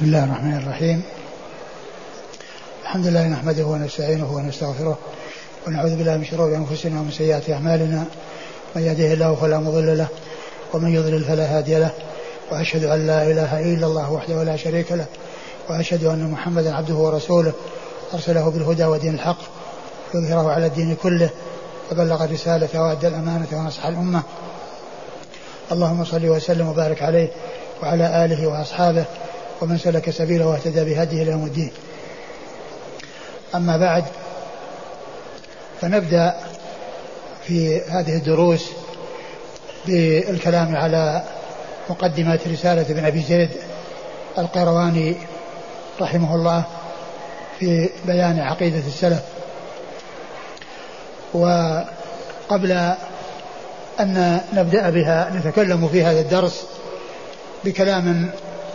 بسم الله الرحمن الرحيم. الحمد لله نحمده ونستعينه ونستغفره ونعوذ بالله من شرور أنفسنا ومن سيئات أعمالنا. من يهده الله فلا مضل له ومن يضلل فلا هادي له. وأشهد أن لا إله إلا الله وحده لا شريك له. وأشهد أن محمدا عبده ورسوله. أرسله بالهدى ودين الحق. يظهره على الدين كله. وبلغ الرسالة وأدى الأمانة ونصح الأمة. اللهم صل وسلم وبارك عليه وعلى آله وأصحابه. ومن سلك سبيله واهتدى بهديه إلى يوم الدين. أما بعد فنبدأ في هذه الدروس بالكلام على مقدمة رسالة ابن أبي زيد القيرواني رحمه الله في بيان عقيدة السلف وقبل أن نبدأ بها نتكلم في هذا الدرس بكلام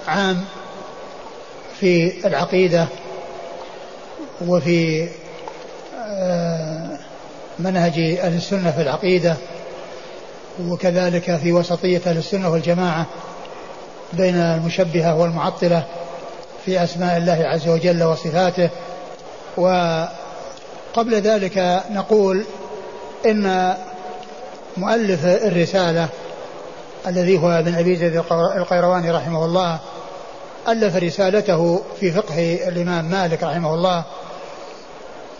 عام في العقيدة وفي منهج أهل السنة في العقيدة وكذلك في وسطية أهل السنة والجماعة بين المشبهة والمعطلة في أسماء الله عز وجل وصفاته. وقبل ذلك نقول إن مؤلف الرسالة الذي هو ابن أبي زيد القيرواني رحمه الله ألف رسالته في فقه الإمام مالك رحمه الله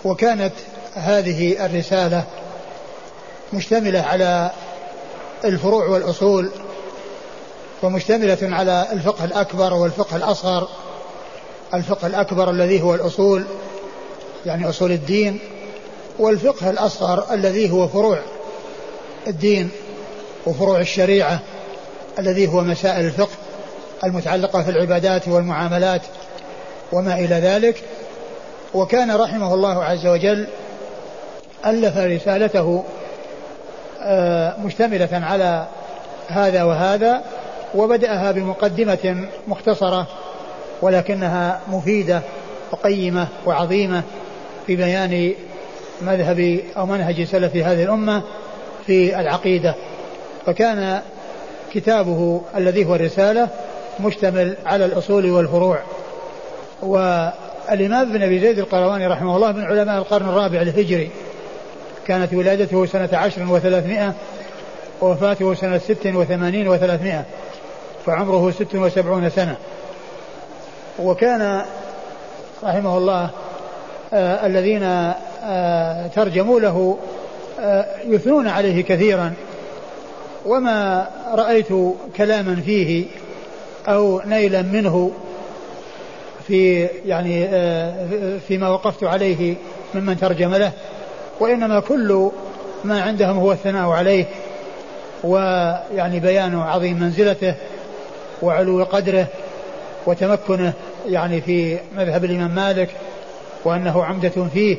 وكانت هذه الرسالة مشتملة على الفروع والأصول ومشتملة على الفقه الأكبر والفقه الأصغر الفقه الأكبر الذي هو الأصول يعني أصول الدين والفقه الأصغر الذي هو فروع الدين وفروع الشريعة الذي هو مسائل الفقه. المتعلقة في العبادات والمعاملات وما إلى ذلك. وكان رحمه الله عز وجل ألف رسالته مشتملة على هذا وهذا وبدأها بمقدمة مختصرة ولكنها مفيدة وقيمة وعظيمة في بيان مذهب أو منهج سلف هذه الأمة في العقيدة. فكان كتابه الذي هو الرسالة مشتمل على الأصول والفروع. والإمام ابن أبي زيد القرواني رحمه الله من علماء القرن الرابع الهجري. كانت ولادته سنة عشر وثلاثمائة ووفاته سنة ست وثمانين وثلاثمائة فعمره ست وسبعون سنة. وكان رحمه الله آه الذين آه ترجموا له آه يثنون عليه كثيرا. وما رأيت كلاما فيه أو نيلا منه في يعني فيما وقفت عليه ممن ترجم له وإنما كل ما عندهم هو الثناء عليه ويعني بيان عظيم منزلته وعلو قدره وتمكنه يعني في مذهب الإمام مالك وأنه عمدة فيه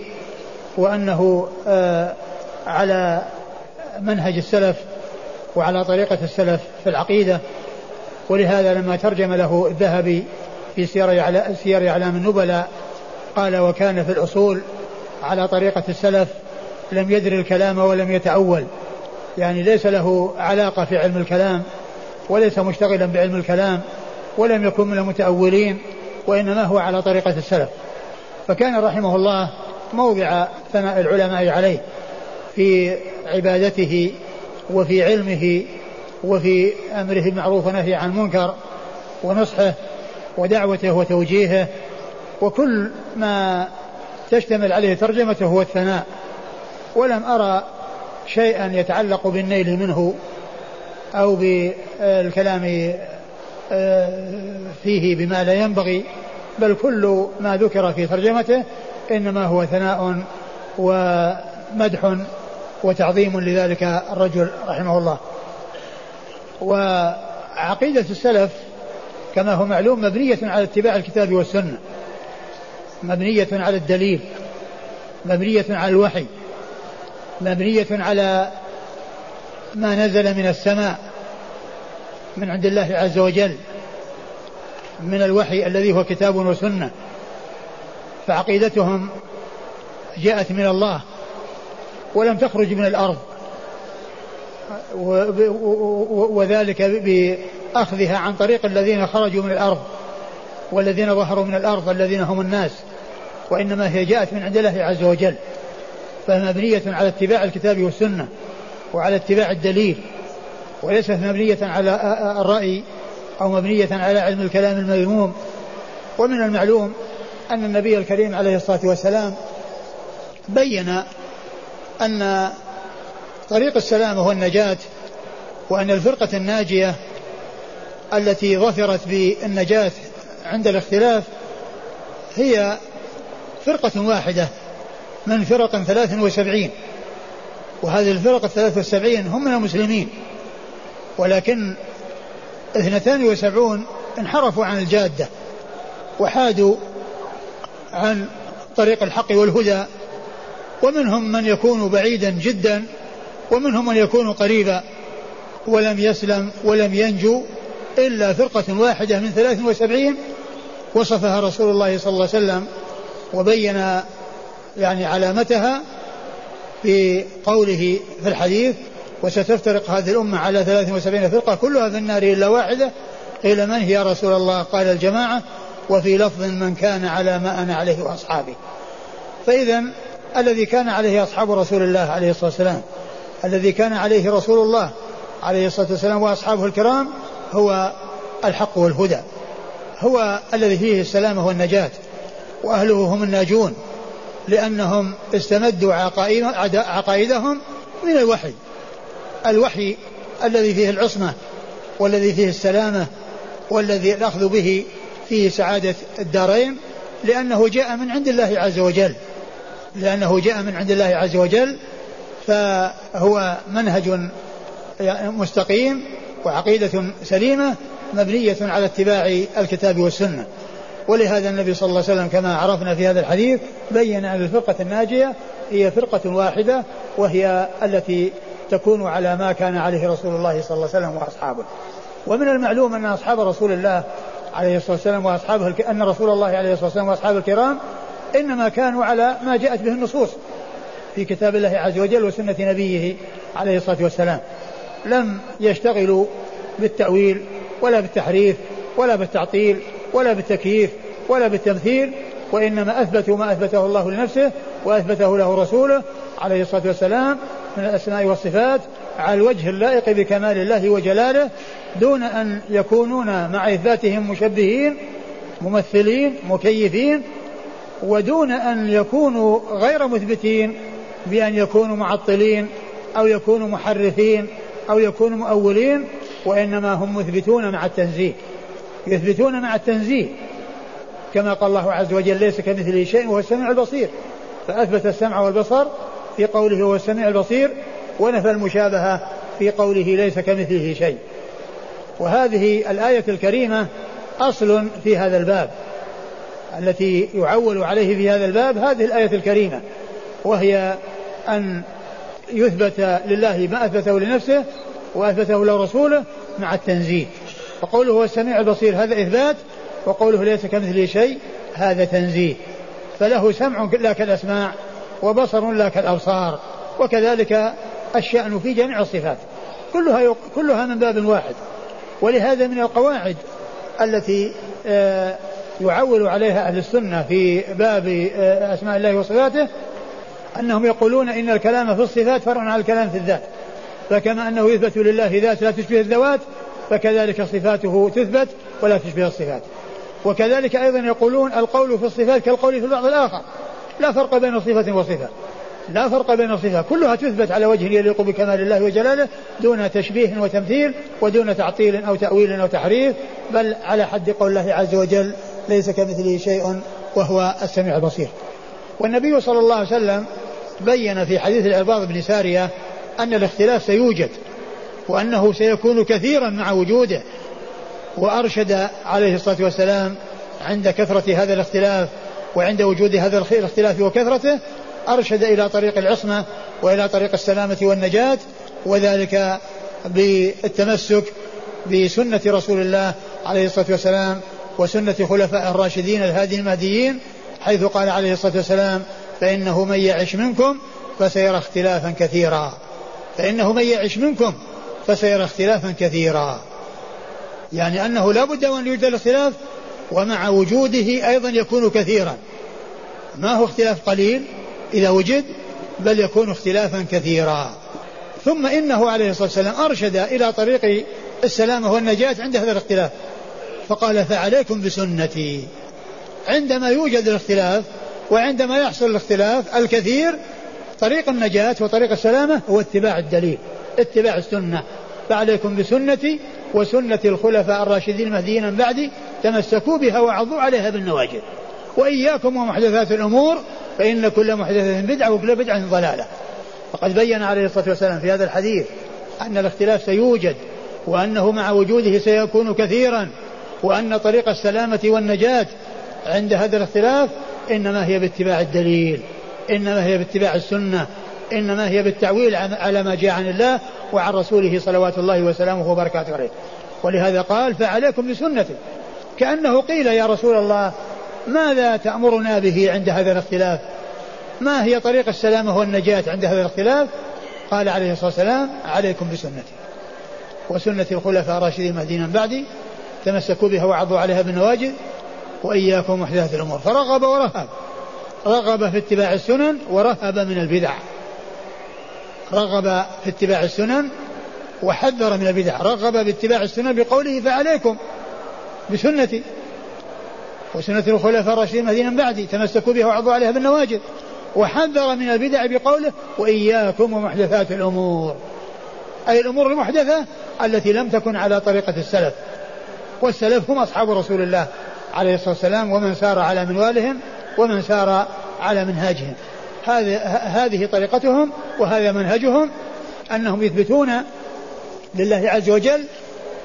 وأنه على منهج السلف وعلى طريقة السلف في العقيدة. ولهذا لما ترجم له الذهبي في سير سير أعلام النبلاء قال وكان في الأصول على طريقة السلف لم يدر الكلام ولم يتأول. يعني ليس له علاقة في علم الكلام وليس مشتغلا بعلم الكلام ولم يكن من المتأولين وإنما هو على طريقة السلف. فكان رحمه الله موضع ثناء العلماء عليه في عبادته وفي علمه وفي أمره بالمعروف ونهي عن المنكر ونصحه ودعوته وتوجيهه وكل ما تشتمل عليه ترجمته هو الثناء. ولم أرى شيئا يتعلق بالنيل منه أو بالكلام فيه بما لا ينبغي بل كل ما ذكر في ترجمته إنما هو ثناء ومدح وتعظيم لذلك الرجل رحمه الله. وعقيدة السلف كما هو معلوم مبنية على اتباع الكتاب والسنة. مبنية على الدليل. مبنية على الوحي. مبنية على ما نزل من السماء من عند الله عز وجل من الوحي الذي هو كتاب وسنة. فعقيدتهم جاءت من الله ولم تخرج من الأرض. وذلك بأخذها عن طريق الذين خرجوا من الأرض والذين ظهروا من الأرض الذين هم الناس وإنما هي جاءت من عند الله عز وجل فهي مبنية على اتباع الكتاب والسنة وعلى اتباع الدليل وليست مبنية على الرأي أو مبنية على علم الكلام المذموم. ومن المعلوم أن النبي الكريم عليه الصلاة والسلام بين أن طريق السلام هو النجاة وأن الفرقة الناجية التي ظفرت بالنجاة عند الاختلاف هي فرقة واحدة من فرق ثلاث وسبعين وهذه الفرق الثلاث والسبعين هم من المسلمين ولكن اثنتان وسبعون انحرفوا عن الجادة وحادوا عن طريق الحق والهدى ومنهم من يكون بعيدا جدا ومنهم من يكون قريبا ولم يسلم ولم ينجو إلا فرقة واحدة من ثلاث وسبعين وصفها رسول الله صلى الله عليه وسلم وبين يعني علامتها في قوله في الحديث وستفترق هذه الأمة على 73 فرقة كلها في النار إلا واحدة قيل من هي يا رسول الله قال الجماعة وفي لفظ من كان على ما أنا عليه وأصحابي فإذا الذي كان عليه أصحاب رسول الله عليه الصلاة والسلام الذي كان عليه رسول الله عليه الصلاة والسلام وأصحابه الكرام هو الحق والهدى. هو الذي فيه السلامة والنجاة وأهله هم الناجون لأنهم استمدوا عقائدهم من الوحي. الوحي الذي فيه العصمة والذي فيه السلامة والذي الأخذ به فيه سعادة الدارين لأنه جاء من عند الله عز وجل. لأنه جاء من عند الله عز وجل فهو منهج مستقيم وعقيدة سليمة مبنية على اتباع الكتاب والسنة. ولهذا النبي صلى الله عليه وسلم كما عرفنا في هذا الحديث بين أن الفرقة الناجية هي فرقة واحدة وهي التي تكون على ما كان عليه رسول الله صلى الله عليه وسلم وأصحابه. ومن المعلوم أن أصحاب رسول الله عليه الصلاة والسلام وأصحابه أن رسول الله عليه الصلاة والسلام وأصحابه الكرام إنما كانوا على ما جاءت به النصوص. في كتاب الله عز وجل وسنة نبيه عليه الصلاة والسلام. لم يشتغلوا بالتأويل ولا بالتحريف ولا بالتعطيل ولا بالتكييف ولا بالتمثيل وإنما أثبتوا ما أثبته الله لنفسه وأثبته له رسوله عليه الصلاة والسلام من الأسماء والصفات على الوجه اللائق بكمال الله وجلاله دون أن يكونون مع إثباتهم مشبهين ممثلين مكيفين ودون أن يكونوا غير مثبتين. بأن يكونوا معطلين أو يكونوا محرفين أو يكونوا مؤولين وإنما هم مثبتون مع التنزيه. يثبتون مع التنزيه. كما قال الله عز وجل ليس كمثله شيء وهو السميع البصير. فأثبت السمع والبصر في قوله هو السميع البصير ونفى المشابهة في قوله ليس كمثله شيء. وهذه الآية الكريمة أصل في هذا الباب. التي يعول عليه في هذا الباب هذه الآية الكريمة وهي أن يثبت لله ما أثبته لنفسه وأثبته لرسوله مع التنزيه. فقوله هو السميع البصير هذا إثبات وقوله ليس كمثله شيء هذا تنزيه. فله سمع لا كالأسماع وبصر لا كالأبصار وكذلك الشأن في جميع الصفات. كلها كلها من باب واحد. ولهذا من القواعد التي آه، يعول عليها أهل السنة في باب آه، أسماء الله وصفاته أنهم يقولون إن الكلام في الصفات فرع عن الكلام في الذات. فكما أنه يثبت لله ذات لا تشبه الذوات فكذلك صفاته تثبت ولا تشبه الصفات. وكذلك أيضا يقولون القول في الصفات كالقول في البعض الآخر. لا فرق بين صفة وصفة. لا فرق بين الصفات كلها تثبت على وجه يليق بكمال الله وجلاله دون تشبيه وتمثيل ودون تعطيل أو تأويل أو تحريف بل على حد قول الله عز وجل ليس كمثله شيء وهو السميع البصير. والنبي صلى الله عليه وسلم بين في حديث العباض بن سارية أن الاختلاف سيوجد وأنه سيكون كثيرا مع وجوده وأرشد عليه الصلاة والسلام عند كثرة هذا الاختلاف وعند وجود هذا الاختلاف وكثرته أرشد إلى طريق العصمة وإلى طريق السلامة والنجاة وذلك بالتمسك بسنة رسول الله عليه الصلاة والسلام وسنة خلفاء الراشدين الهادي المهديين حيث قال عليه الصلاة والسلام فإنه من يعش منكم فسيرى اختلافا كثيرا. فإنه من يعش منكم فسيرى اختلافا كثيرا. يعني أنه لا بد أن يوجد الاختلاف ومع وجوده أيضا يكون كثيرا. ما هو اختلاف قليل؟ إذا وجد بل يكون اختلافا كثيرا. ثم إنه عليه الصلاة والسلام أرشد إلى طريق السلامة والنجاة عند هذا الاختلاف. فقال فعليكم بسنتي. عندما يوجد الاختلاف وعندما يحصل الاختلاف الكثير طريق النجاة وطريق السلامة هو اتباع الدليل اتباع السنة. فعليكم بسنتي وسنة الخلفاء الراشدين المهديين من بعدي تمسكوا بها وعضوا عليها بالنواجذ. وإياكم ومحدثات الأمور فإن كل محدثة بدعة وكل بدعة ضلالة. وقد بين عليه الصلاة والسلام في هذا الحديث أن الاختلاف سيوجد وأنه مع وجوده سيكون كثيرا وأن طريق السلامة والنجاة عند هذا الاختلاف إنما هي باتباع الدليل إنما هي باتباع السنة إنما هي بالتعويل على ما جاء عن الله وعن رسوله صلوات الله وسلامه وبركاته عليه. ولهذا قال فعليكم بسنتي. كأنه قيل يا رسول الله ماذا تأمرنا به عند هذا الاختلاف؟ ما هي طريق السلامة والنجاة عند هذا الاختلاف؟ قال عليه الصلاة والسلام عليكم بسنتي. وسنة الخلفاء الراشدين المهديين من بعدي تمسكوا بها وعضوا عليها بالنواجذ وإياكم محدثات الأمور. فرغب ورهب. رغب في اتباع السنن ورهب من البدع. رغب في اتباع السنن وحذر من البدع. رغب باتباع السنن بقوله فعليكم. بسنتي وسنة الخلفاء الراشدين المهديين من بعدي. تمسكوا بها وعضوا عليها بالنواجذ. وحذر من البدع بقوله وإياكم ومحدثات الأمور. أي الأمور المحدثة التي لم تكن على طريقة السلف. والسلف هم أصحاب رسول الله. عليه الصلاة والسلام ومن سار على منوالهم ومن سار على منهاجهم. هذه طريقتهم وهذا منهجهم أنهم يثبتون لله عز وجل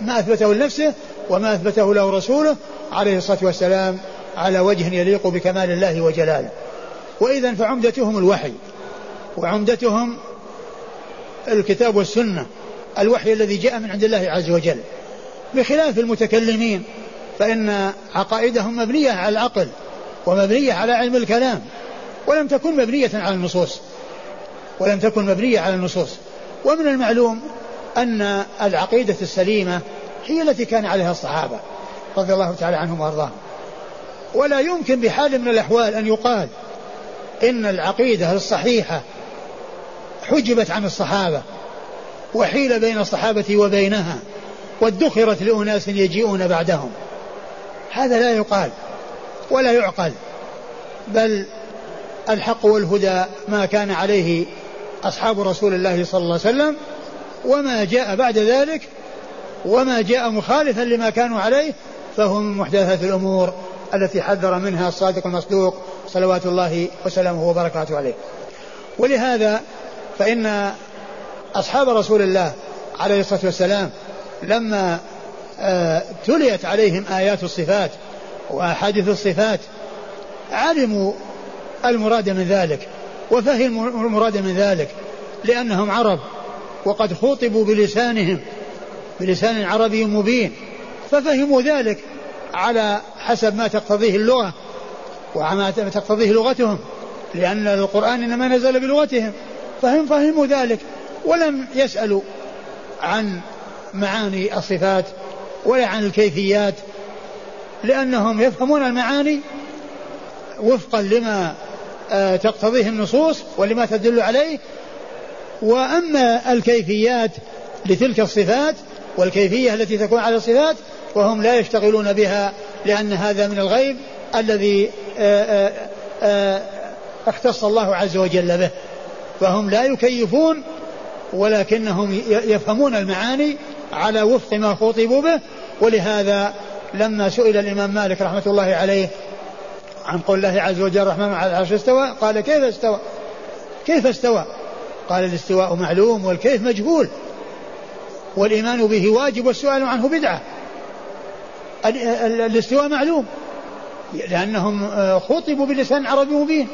ما أثبته لنفسه وما أثبته له رسوله عليه الصلاة والسلام على وجه يليق بكمال الله وجلاله. وإذا فعمدتهم الوحي وعمدتهم الكتاب والسنة الوحي الذي جاء من عند الله عز وجل بخلاف المتكلمين. فإن عقائدهم مبنية على العقل ومبنية على علم الكلام ولم تكن مبنية على النصوص ولم تكن مبنية على النصوص. ومن المعلوم أن العقيدة السليمة هي التي كان عليها الصحابة رضي الله تعالى عنهم وأرضاهم. ولا يمكن بحال من الأحوال أن يقال إن العقيدة الصحيحة حجبت عن الصحابة وحيل بين الصحابة وبينها وادخرت لأناس يجيئون بعدهم. هذا لا يقال ولا يعقل بل الحق والهدى ما كان عليه أصحاب رسول الله صلى الله عليه وسلم وما جاء بعد ذلك وما جاء مخالفا لما كانوا عليه فهو من محدثات الأمور التي حذر منها الصادق المصدوق صلوات الله وسلامه وبركاته عليه. ولهذا فإن أصحاب رسول الله عليه الصلاة والسلام لما تليت عليهم آيات الصفات وأحاديث الصفات. علموا المراد من ذلك وفهموا المراد من ذلك لأنهم عرب وقد خوطبوا بلسانهم بلسان عربي مبين ففهموا ذلك على حسب ما تقتضيه اللغة وما تقتضيه لغتهم لأن القرآن إنما نزل بلغتهم. فهم فهموا ذلك ولم يسألوا عن معاني الصفات ولا عن الكيفيات لأنهم يفهمون المعاني وفقا لما آه، تقتضيه النصوص ولما تدل عليه. وأما الكيفيات لتلك الصفات والكيفية التي تكون على الصفات وهم لا يشتغلون بها لأن هذا من الغيب الذي آه، آه، اختص الله عز وجل به. فهم لا يكيفون ولكنهم يفهمون المعاني على وفق ما خطبوا به ولهذا لما سئل الإمام مالك رحمة الله عليه عن قول الله عز وجل الرحمن على العرش استوى قال كيف استوى؟ كيف استوى؟ قال الاستواء معلوم والكيف مجهول والإيمان به واجب والسؤال عنه بدعة. الاستواء معلوم لأنهم آه، خطبوا بلسان عربي مبين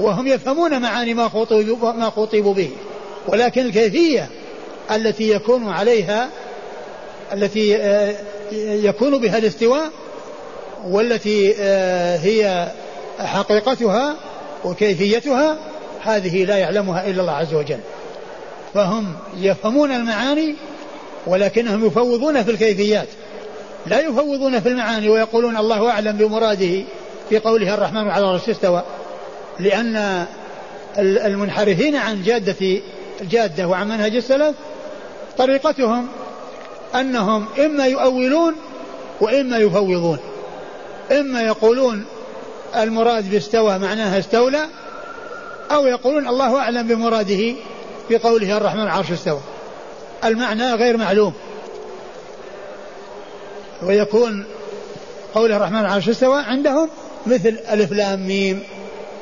وهم يفهمون معاني ما خطبوا ما خطبوا به ولكن الكيفية التي يكون عليها التي آه، يكون بها الاستواء والتي آه، هي حقيقتها وكيفيتها هذه لا يعلمها إلا الله عز وجل. فهم يفهمون المعاني ولكنهم يفوضون في الكيفيات. لا يفوضون في المعاني ويقولون الله أعلم بمراده في قوله الرحمن على العرش استوى. لأن المنحرفين عن جادة الجادة وعن منهج السلف طريقتهم أنهم إما يؤولون وإما يفوضون. إما يقولون المراد باستوى معناها استولى أو يقولون الله أعلم بمراده في قوله الرحمن العرش استوى. المعنى غير معلوم. ويكون قوله الرحمن العرش استوى عندهم مثل ألف لام ميم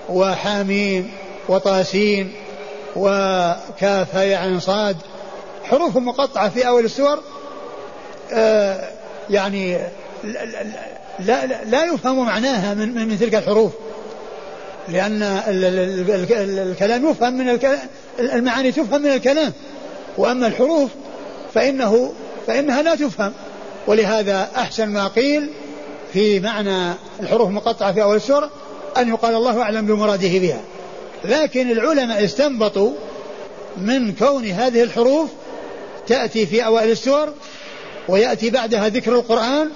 وحاميم وطاسين وكاف عين صاد حروف مقطعة في أول السور يعني لا, لا, لا يفهم معناها من, من تلك الحروف. لأن الكلام يفهم من الكلام المعاني تفهم من الكلام. وأما الحروف فإنه فإنها لا تفهم. ولهذا أحسن ما قيل في معنى الحروف المقطعة في أول السورة أن يقال الله أعلم بمراده بها. لكن العلماء استنبطوا من كون هذه الحروف تأتي في أوائل السور ويأتي بعدها ذكر القرآن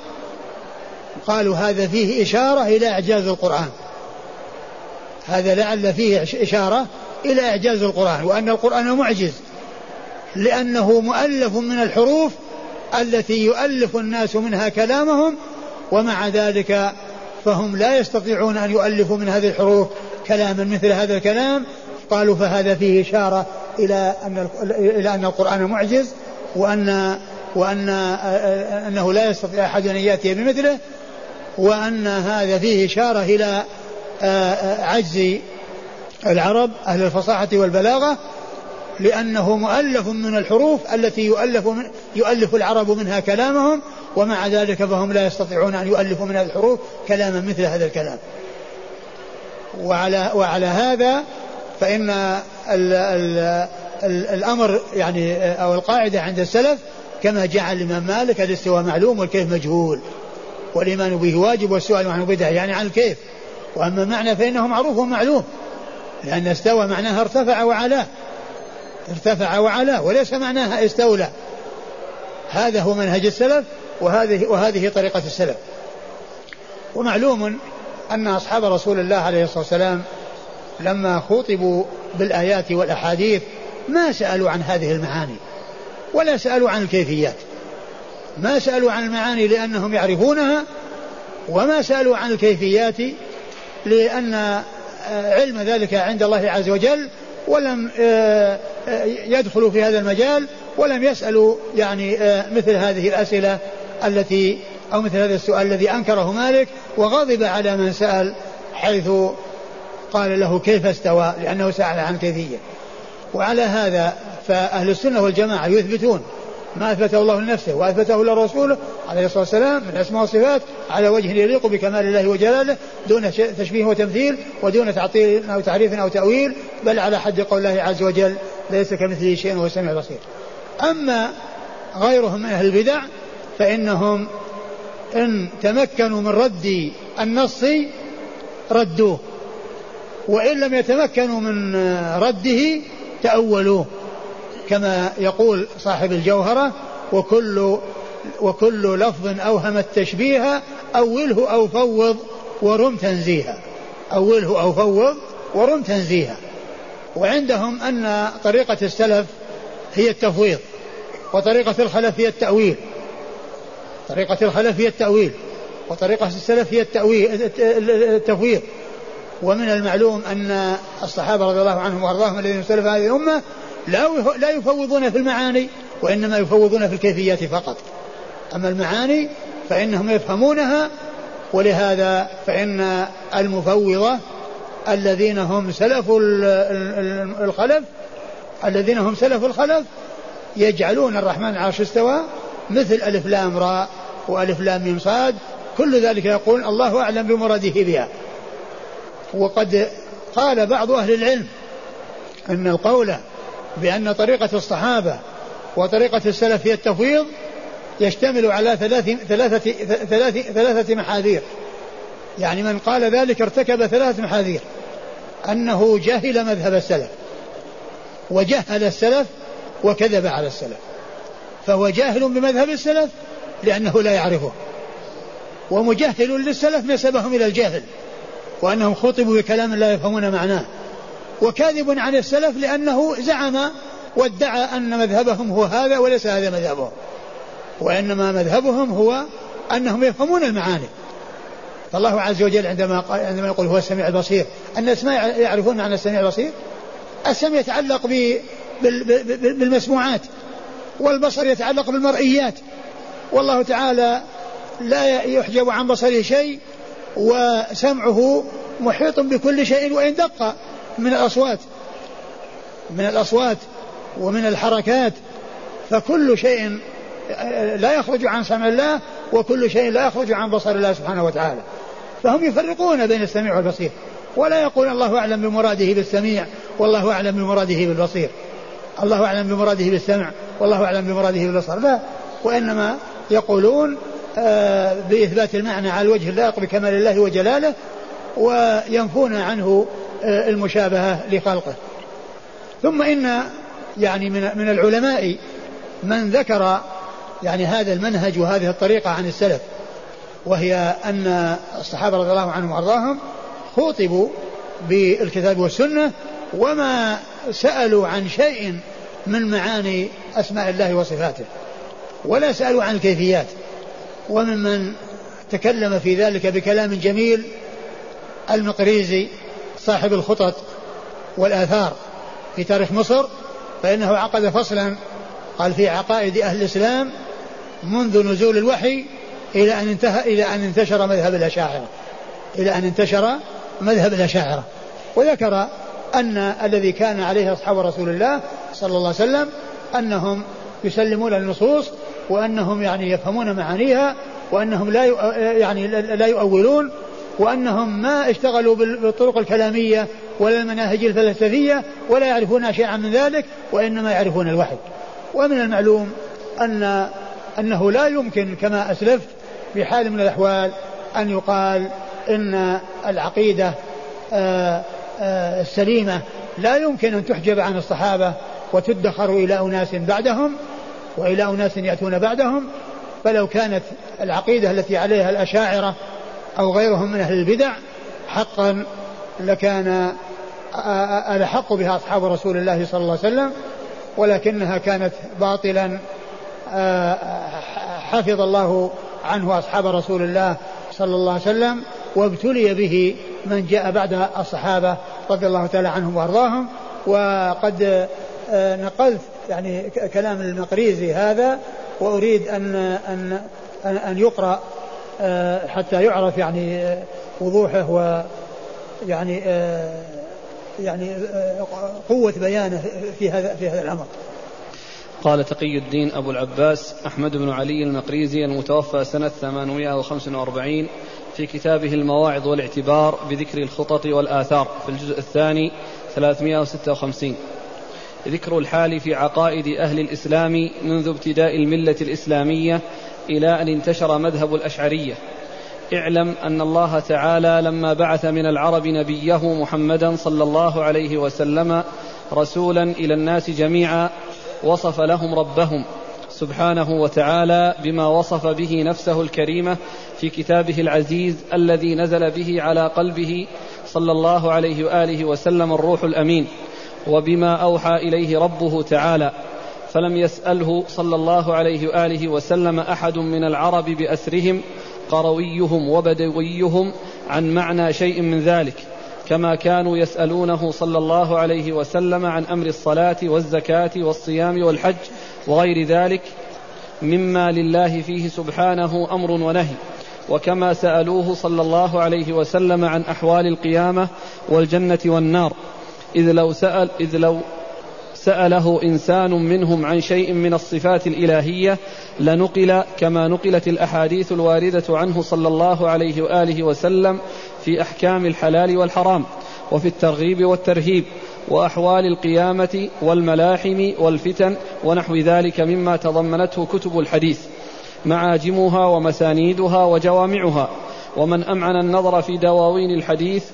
قالوا هذا فيه إشارة إلى إعجاز القرآن. هذا لعل فيه إشارة إلى إعجاز القرآن وأن القرآن معجز لأنه مؤلف من الحروف التي يؤلف الناس منها كلامهم ومع ذلك فهم لا يستطيعون أن يؤلفوا من هذه الحروف كلاما مثل هذا الكلام. قالوا فهذا فيه إشارة إلى أن إلى أن القرآن معجز وأن وأن أنه لا يستطيع أحد أن يأتي بمثله وأن هذا فيه إشارة إلى عجز العرب أهل الفصاحة والبلاغة لأنه مؤلف من الحروف التي يؤلف من يؤلف العرب منها كلامهم ومع ذلك فهم لا يستطيعون أن يؤلفوا من هذه الحروف كلاما مثل هذا الكلام. وعلى وعلى هذا فإن ال ال ال الأمر يعني أو القاعدة عند السلف كما جعل الإمام مالك الاستواء معلوم والكيف مجهول والإيمان به واجب والسؤال عنه بدعة يعني عن الكيف وأما معنى فإنه معروف ومعلوم لأن استوى معناها ارتفع وعلاه ارتفع وعلاه وليس معناها استولى هذا هو منهج السلف وهذه وهذه طريقة السلف ومعلوم أن أصحاب رسول الله عليه الصلاة والسلام لما خوطبوا بالآيات والأحاديث ما سألوا عن هذه المعاني ولا سألوا عن الكيفيات. ما سألوا عن المعاني لأنهم يعرفونها وما سألوا عن الكيفيات لأن آه، علم ذلك عند الله عز وجل ولم آه، آه، يدخلوا في هذا المجال ولم يسألوا يعني مثل هذه الأسئلة التي أو مثل هذا السؤال الذي أنكره مالك وغضب على من سأل حيث قال له كيف استوى لأنه سأل عن كيفية. وعلى هذا فأهل السنة والجماعة يثبتون ما أثبته الله لنفسه وأثبته لرسوله عليه الصلاة والسلام من أسماء وصفات على وجه يليق بكمال الله وجلاله دون تشبيه وتمثيل ودون تعطيل أو تعريف أو تأويل بل على حد قول الله عز وجل ليس كمثله شيء وهو السميع البصير أما غيرهم من أهل البدع فإنهم إن تمكنوا من رد النص ردوه وإن لم يتمكنوا من رده تأولوه. كما يقول صاحب الجوهرة وكل وكل لفظ أوهم التشبيه أوله أو فوض ورم تنزيها. أوله أو فوض ورم تنزيها. وعندهم أن طريقة السلف هي التفويض وطريقة الخلف هي التأويل. طريقة الخلف هي التأويل وطريقة السلف هي التأويل التفويض. ومن المعلوم أن الصحابة رضي الله عنهم وأرضاهم الذين سلف هذه الأمة لا لا يفوضون في المعاني وإنما يفوضون في الكيفيات فقط. أما المعاني فإنهم يفهمونها ولهذا فإن المفوضة الذين هم سلف الخلف الذين هم سلف الخلف يجعلون الرحمن عرش استوى مثل ألف لام راء وألف لام ميم صاد. كل ذلك يقول الله أعلم بمراده بها. وقد قال بعض أهل العلم أن القول بأن طريقة الصحابة وطريقة السلف هي التفويض يشتمل على ثلاث ثلاثة ثلاث ثلاثة محاذير. يعني من قال ذلك ارتكب ثلاث محاذير. أنه جهل مذهب السلف وجهل السلف وكذب على السلف. فهو جاهل بمذهب السلف لأنه لا يعرفه ومجهل للسلف نسبهم إلى الجهل وأنهم خطبوا بكلام لا يفهمون معناه. وكاذب عن السلف لأنه زعم وادعى أن مذهبهم هو هذا وليس هذا مذهبهم وإنما مذهبهم هو أنهم يفهمون المعاني. فالله عز وجل عندما عندما يقول هو السميع البصير أن الأسماء يعرفون معنى السميع البصير؟ السمع يتعلق بالمسموعات والبصر يتعلق بالمرئيات. والله تعالى لا يحجب عن بصره شيء وسمعه محيط بكل شيء وإن دق. من الأصوات من الأصوات ومن الحركات فكل شيء لا يخرج عن سمع الله وكل شيء لا يخرج عن بصر الله سبحانه وتعالى. فهم يفرقون بين السميع والبصير. ولا يقول الله أعلم بمراده بالسميع والله أعلم بمراده بالبصير. الله أعلم بمراده بالسمع والله أعلم بمراده بالبصر. لا وإنما يقولون آه بإثبات المعنى على الوجه اللائق بكمال الله وجلاله وينفون عنه المشابهة لخلقه. ثم إن يعني من من العلماء من ذكر يعني هذا المنهج وهذه الطريقة عن السلف وهي أن الصحابة رضي الله عنهم وأرضاهم خوطبوا بالكتاب والسنة وما سألوا عن شيء من معاني أسماء الله وصفاته ولا سألوا عن الكيفيات. وممن تكلم في ذلك بكلام جميل المقريزي صاحب الخطط والآثار في تاريخ مصر فإنه عقد فصلا قال في عقائد أهل الإسلام منذ نزول الوحي إلى أن انتهى إلى أن انتشر مذهب الأشاعرة. إلى أن انتشر مذهب الأشاعرة. وذكر أن الذي كان عليه أصحاب رسول الله صلى الله عليه وسلم أنهم يسلمون النصوص وأنهم يعني يفهمون معانيها وأنهم لا يعني لا يؤولون وأنهم ما اشتغلوا بالطرق الكلامية ولا المناهج الفلسفية ولا يعرفون شيئا من ذلك وإنما يعرفون الوحي. ومن المعلوم أن أنه لا يمكن كما أسلفت بحال من الأحوال أن يقال إن العقيدة آه، آه، السليمة لا يمكن أن تحجب عن الصحابة وتدخر إلى أناس بعدهم وإلى أناس يأتون بعدهم. فلو كانت العقيدة التي عليها الأشاعرة أو غيرهم من أهل البدع حقا لكان ألحق بها أصحاب رسول الله صلى الله عليه وسلم ولكنها كانت باطلا حفظ الله عنه أصحاب رسول الله صلى الله عليه وسلم وابتلي به من جاء بعد الصحابة رضي الله تعالى عنهم وأرضاهم وقد نقلت يعني كلام المقريزي هذا وأريد أن أن أن يقرأ حتى يعرف يعني وضوحه و يعني يعني قوة بيانه في هذا في هذا الأمر. قال تقي الدين أبو العباس أحمد بن علي المقريزي المتوفى سنة 845 في كتابه المواعظ والاعتبار بذكر الخطط والآثار في الجزء الثاني 356 ذكر الحال في عقائد أهل الإسلام منذ ابتداء الملة الإسلامية إلى أن انتشر مذهب الأشعرية. اعلم أن الله تعالى لما بعث من العرب نبيه محمدا صلى الله عليه وسلم رسولا إلى الناس جميعا وصف لهم ربهم سبحانه وتعالى بما وصف به نفسه الكريمه في كتابه العزيز الذي نزل به على قلبه صلى الله عليه وآله وسلم الروح الأمين. وبما أوحى إليه ربه تعالى. فلم يسأله صلى الله عليه وآله وسلم أحد من العرب بأسرهم قرويهم وبدويهم عن معنى شيء من ذلك كما كانوا يسألونه صلى الله عليه وسلم عن أمر الصلاة والزكاة والصيام والحج وغير ذلك مما لله فيه سبحانه أمر ونهي. وكما سألوه صلى الله عليه وسلم عن أحوال القيامة والجنة والنار إذ لو سال إذ لو سأله إنسان منهم عن شيء من الصفات الإلهية لنقل كما نقلت الأحاديث الواردة عنه صلى الله عليه وآله وسلم في أحكام الحلال والحرام وفي الترغيب والترهيب وأحوال القيامة والملاحم والفتن ونحو ذلك مما تضمنته كتب الحديث معاجمها ومسانيدها وجوامعها ومن أمعن النظر في دواوين الحديث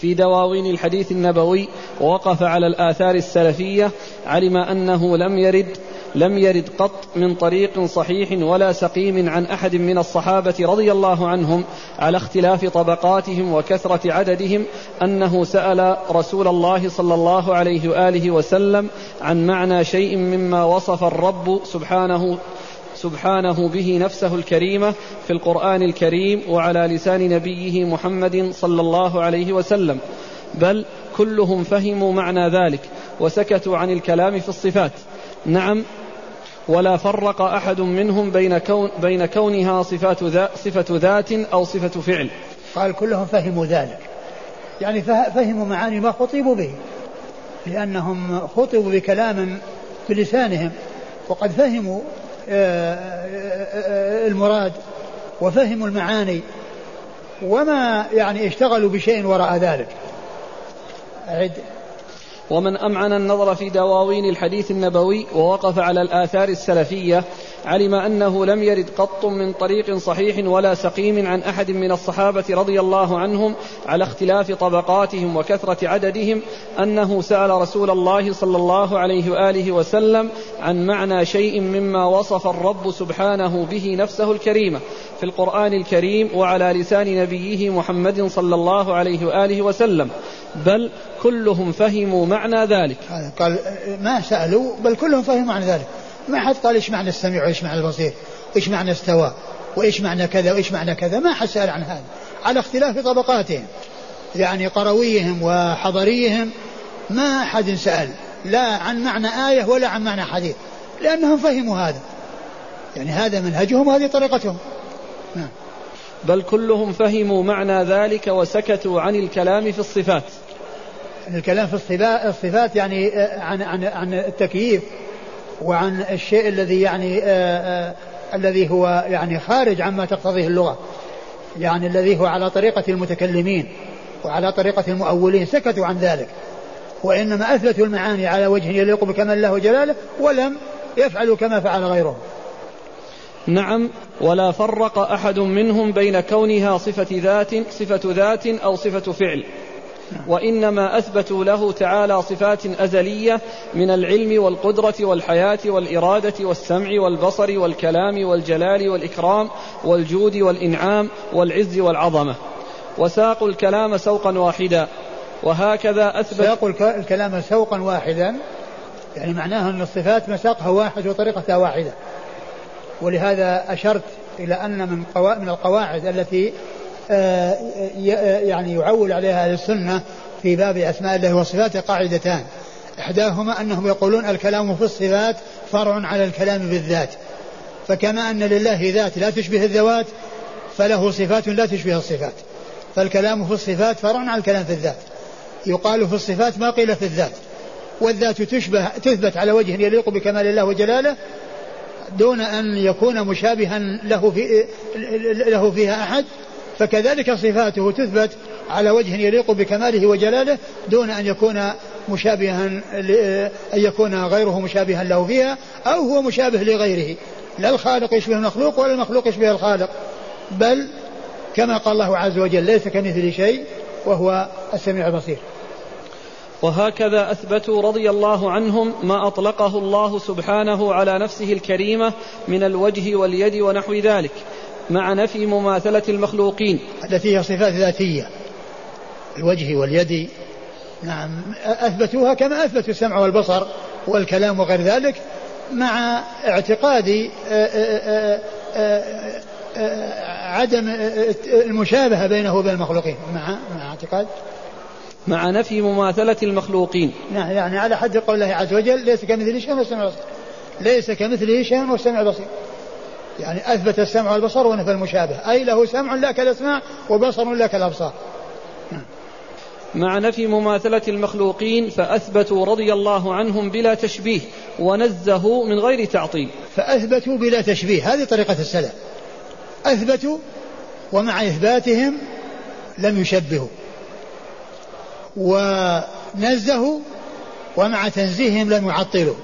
في دواوين الحديث النبوي ووقف على الآثار السلفية علم أنه لم يرد لم يرد قط من طريق صحيح ولا سقيم عن أحد من الصحابة رضي الله عنهم على اختلاف طبقاتهم وكثرة عددهم أنه سأل رسول الله صلى الله عليه وآله وسلم عن معنى شيء مما وصف الرب سبحانه سبحانه به نفسه الكريمة في القرآن الكريم وعلى لسان نبيه محمد صلى الله عليه وسلم. بل كلهم فهموا معنى ذلك وسكتوا عن الكلام في الصفات. نعم ولا فرق أحد منهم بين, كون بين كونها صفات ذا صفة ذات أو صفة فعل. قال كلهم فهموا ذلك. يعني فهموا معاني ما خطبوا به لأنهم خطبوا بكلام بلسانهم وقد فهموا المراد وفهموا المعاني وما يعني اشتغلوا بشيء وراء ذلك. ومن أمعن النظر في دواوين الحديث النبوي ووقف على الآثار السلفية علم أنه لم يرد قط من طريق صحيح ولا سقيم عن أحد من الصحابة رضي الله عنهم على اختلاف طبقاتهم وكثرة عددهم أنه سأل رسول الله صلى الله عليه وآله وسلم عن معنى شيء مما وصف الرب سبحانه به نفسه الكريمة في القرآن الكريم وعلى لسان نبيه محمد صلى الله عليه وآله وسلم. بل كلهم فهموا معنى ذلك. قال ما سألوا بل كلهم فهموا معنى ذلك. ما حد قال إيش معنى السميع وإيش معنى البصير وإيش معنى استوى وإيش معنى كذا وإيش معنى كذا. ما حد سأل عن هذا على اختلاف طبقاتهم يعني قرويهم وحضريهم. ما حد سأل لا عن معنى آية ولا عن معنى حديث لأنهم فهموا هذا. يعني هذا منهجهم وهذه طريقتهم. نعم. بل كلهم فهموا معنى ذلك وسكتوا عن الكلام في الصفات. الكلام في الصفات يعني آه، عن عن عن التكييف وعن الشيء الذي يعني آآ آآ الذي هو يعني خارج عما تقتضيه اللغة. يعني الذي هو على طريقة المتكلمين وعلى طريقة المؤولين. سكتوا عن ذلك. وإنما أثبتوا المعاني على وجه يليق بكمال الله وجلاله ولم يفعلوا كما فعل غيرهم. نعم ولا فرق أحد منهم بين كونها صفة ذات صفة ذات أو صفة فعل. وإنما أثبتوا له تعالى صفات أزلية من العلم والقدرة والحياة والإرادة والسمع والبصر والكلام والجلال والإكرام والجود والإنعام والعز والعظمة. وساقوا الكلام سوقا واحدا. وهكذا أثبت ساقوا الكلام سوقا واحدا. يعني معناه أن الصفات مساقها واحد وطريقتها واحدة. ولهذا أشرت إلى أن من من القواعد التي يعني يعول عليها أهل السنة في باب أسماء الله وصفاته قاعدتان. إحداهما أنهم يقولون الكلام في الصفات فرع على الكلام بالذات فكما أن لله ذات لا تشبه الذوات فله صفات لا تشبه الصفات. فالكلام في الصفات فرع على الكلام في الذات. يقال في الصفات ما قيل في الذات. والذات تشبه تثبت على وجه يليق بكمال الله وجلاله دون أن يكون مشابها له في له فيها أحد. فكذلك صفاته تثبت على وجه يليق بكماله وجلاله دون أن يكون مشابها أن يكون غيره مشابها له فيها أو هو مشابه لغيره. لا الخالق يشبه المخلوق ولا المخلوق يشبه الخالق. بل كما قال الله عز وجل ليس كمثل شيء وهو السميع البصير. وهكذا أثبتوا رضي الله عنهم ما أطلقه الله سبحانه على نفسه الكريمة من الوجه واليد ونحو ذلك. مع نفي مماثلة المخلوقين. التي هي صفات ذاتية. الوجه واليد نعم أثبتوها كما أثبتوا السمع والبصر والكلام وغير ذلك مع اعتقاد آه، آه، آه، عدم المشابهة بينه وبين المخلوقين. مع مع اعتقاد؟ مع نفي مماثلة المخلوقين. نعم يعني على حد قول الله عز وجل ليس كمثله شيء والسمع البصير ليس كمثله شيء والسمع البصير يعني أثبت السمع والبصر ونفى المشابه أي له سمع لا كالأسماع وبصر لا كالأبصار مع نفي مماثلة المخلوقين فأثبتوا رضي الله عنهم بلا تشبيه ونزهوا من غير تعطيل. فأثبتوا بلا تشبيه. هذه طريقة السلف. أثبتوا ومع إثباتهم لم يشبهوا. ونزهوا ومع تنزيههم لم يعطلوا.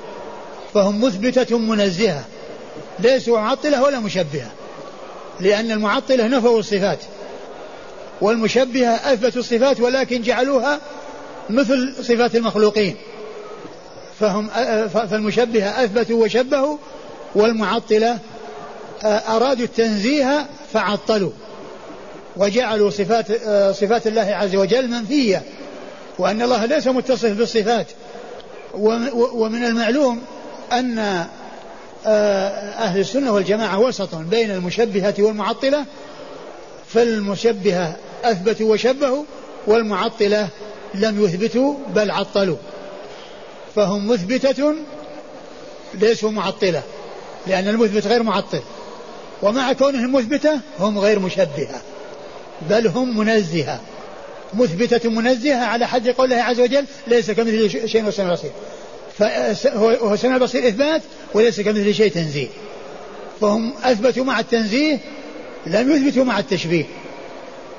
فهم مثبتة منزهة. ليسوا معطلة ولا مشبهة لأن المعطلة نفوا الصفات والمشبهة أثبتوا الصفات ولكن جعلوها مثل صفات المخلوقين. فهم فالمشبهة أثبتوا وشبهوا والمعطلة أرادوا التنزيه فعطلوا وجعلوا صفات صفات الله عز وجل منفية وأن الله ليس متصف بالصفات ومن المعلوم أن أهل السنة والجماعة وسط بين المشبهة والمعطلة فالمشبهة أثبتوا وشبهوا والمعطلة لم يثبتوا بل عطلوا. فهم مثبتة ليسوا معطلة لأن المثبت غير معطل. ومع كونهم مثبتة هم غير مشبهة بل هم منزهة. مثبتة منزهة على حد قول الله عز وجل ليس كمثل شيء والسميع البصير فهو السميع البصير إثبات وليس كمثل شيء تنزيه. فهم أثبتوا مع التنزيه لم يثبتوا مع التشبيه.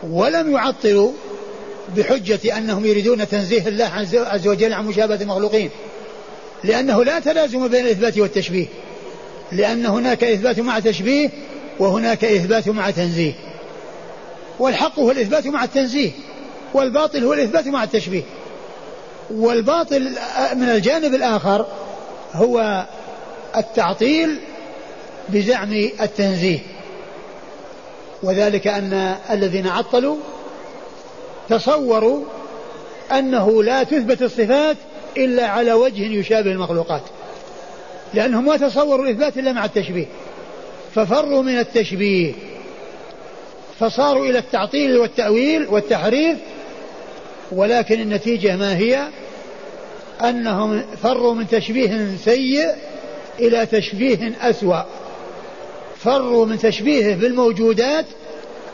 ولم يعطلوا بحجة أنهم يريدون تنزيه الله عز وجل عن مشابهة المخلوقين. لأنه لا تلازم بين الإثبات والتشبيه. لأن هناك إثبات مع تشبيه وهناك إثبات مع تنزيه. والحق هو الإثبات مع التنزيه والباطل هو الإثبات مع التشبيه. والباطل من الجانب الآخر هو التعطيل بزعم التنزيه. وذلك أن الذين عطلوا تصوروا أنه لا تثبت الصفات إلا على وجه يشابه المخلوقات لأنهم ما تصوروا الإثبات إلا مع التشبيه ففروا من التشبيه فصاروا إلى التعطيل والتأويل والتحريف ولكن النتيجة ما هي؟ أنهم فروا من تشبيه سيء إلى تشبيه أسوأ. فروا من تشبيهه بالموجودات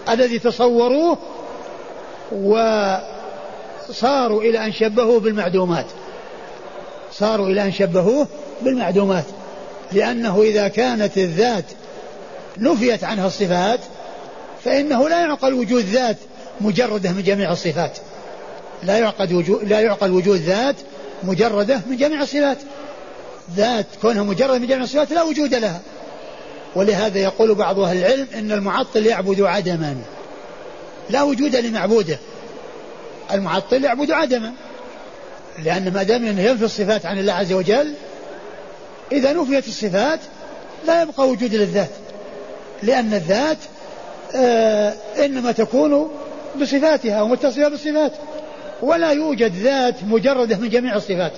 الذي تصوروه وصاروا إلى أن شبهوه بالمعدومات. صاروا إلى أن شبهوه بالمعدومات. لأنه إذا كانت الذات نفيت عنها الصفات فإنه لا يعقل وجود ذات مجردة من جميع الصفات. لا يعقد وجود لا يعقل وجود ذات مجردة من جميع الصفات. ذات كونها مجردة من جميع الصفات لا وجود لها. ولهذا يقول بعض أهل العلم أن المعطل يعبد عدما. لا وجود لمعبوده. المعطل يعبد عدما. لأن ما دام ينفي الصفات عن الله عز وجل إذا نفيت الصفات لا يبقى وجود للذات. لأن الذات آه إنما تكون بصفاتها ومتصفة بالصفات. ولا يوجد ذات مجردة من جميع الصفات.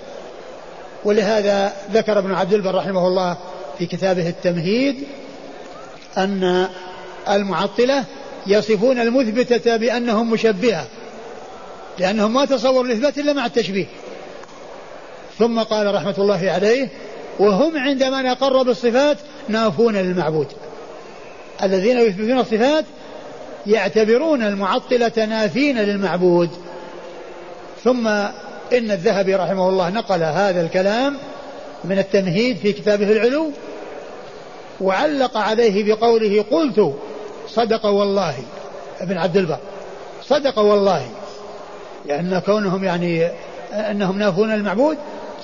ولهذا ذكر ابن عبد البر رحمه الله في كتابه التمهيد أن المعطلة يصفون المثبتة بأنهم مشبهة لأنهم ما تصوروا الإثبات إلا مع التشبيه. ثم قال رحمة الله عليه وهم عندما نقر بالصفات نافون للمعبود. الذين يثبتون الصفات يعتبرون المعطلة نافين للمعبود. ثم إن الذهبي رحمه الله نقل هذا الكلام من التمهيد في كتابه العلو وعلق عليه بقوله قلت صدق والله ابن عبد البر صدق والله لأن كونهم يعني أنهم نافون المعبود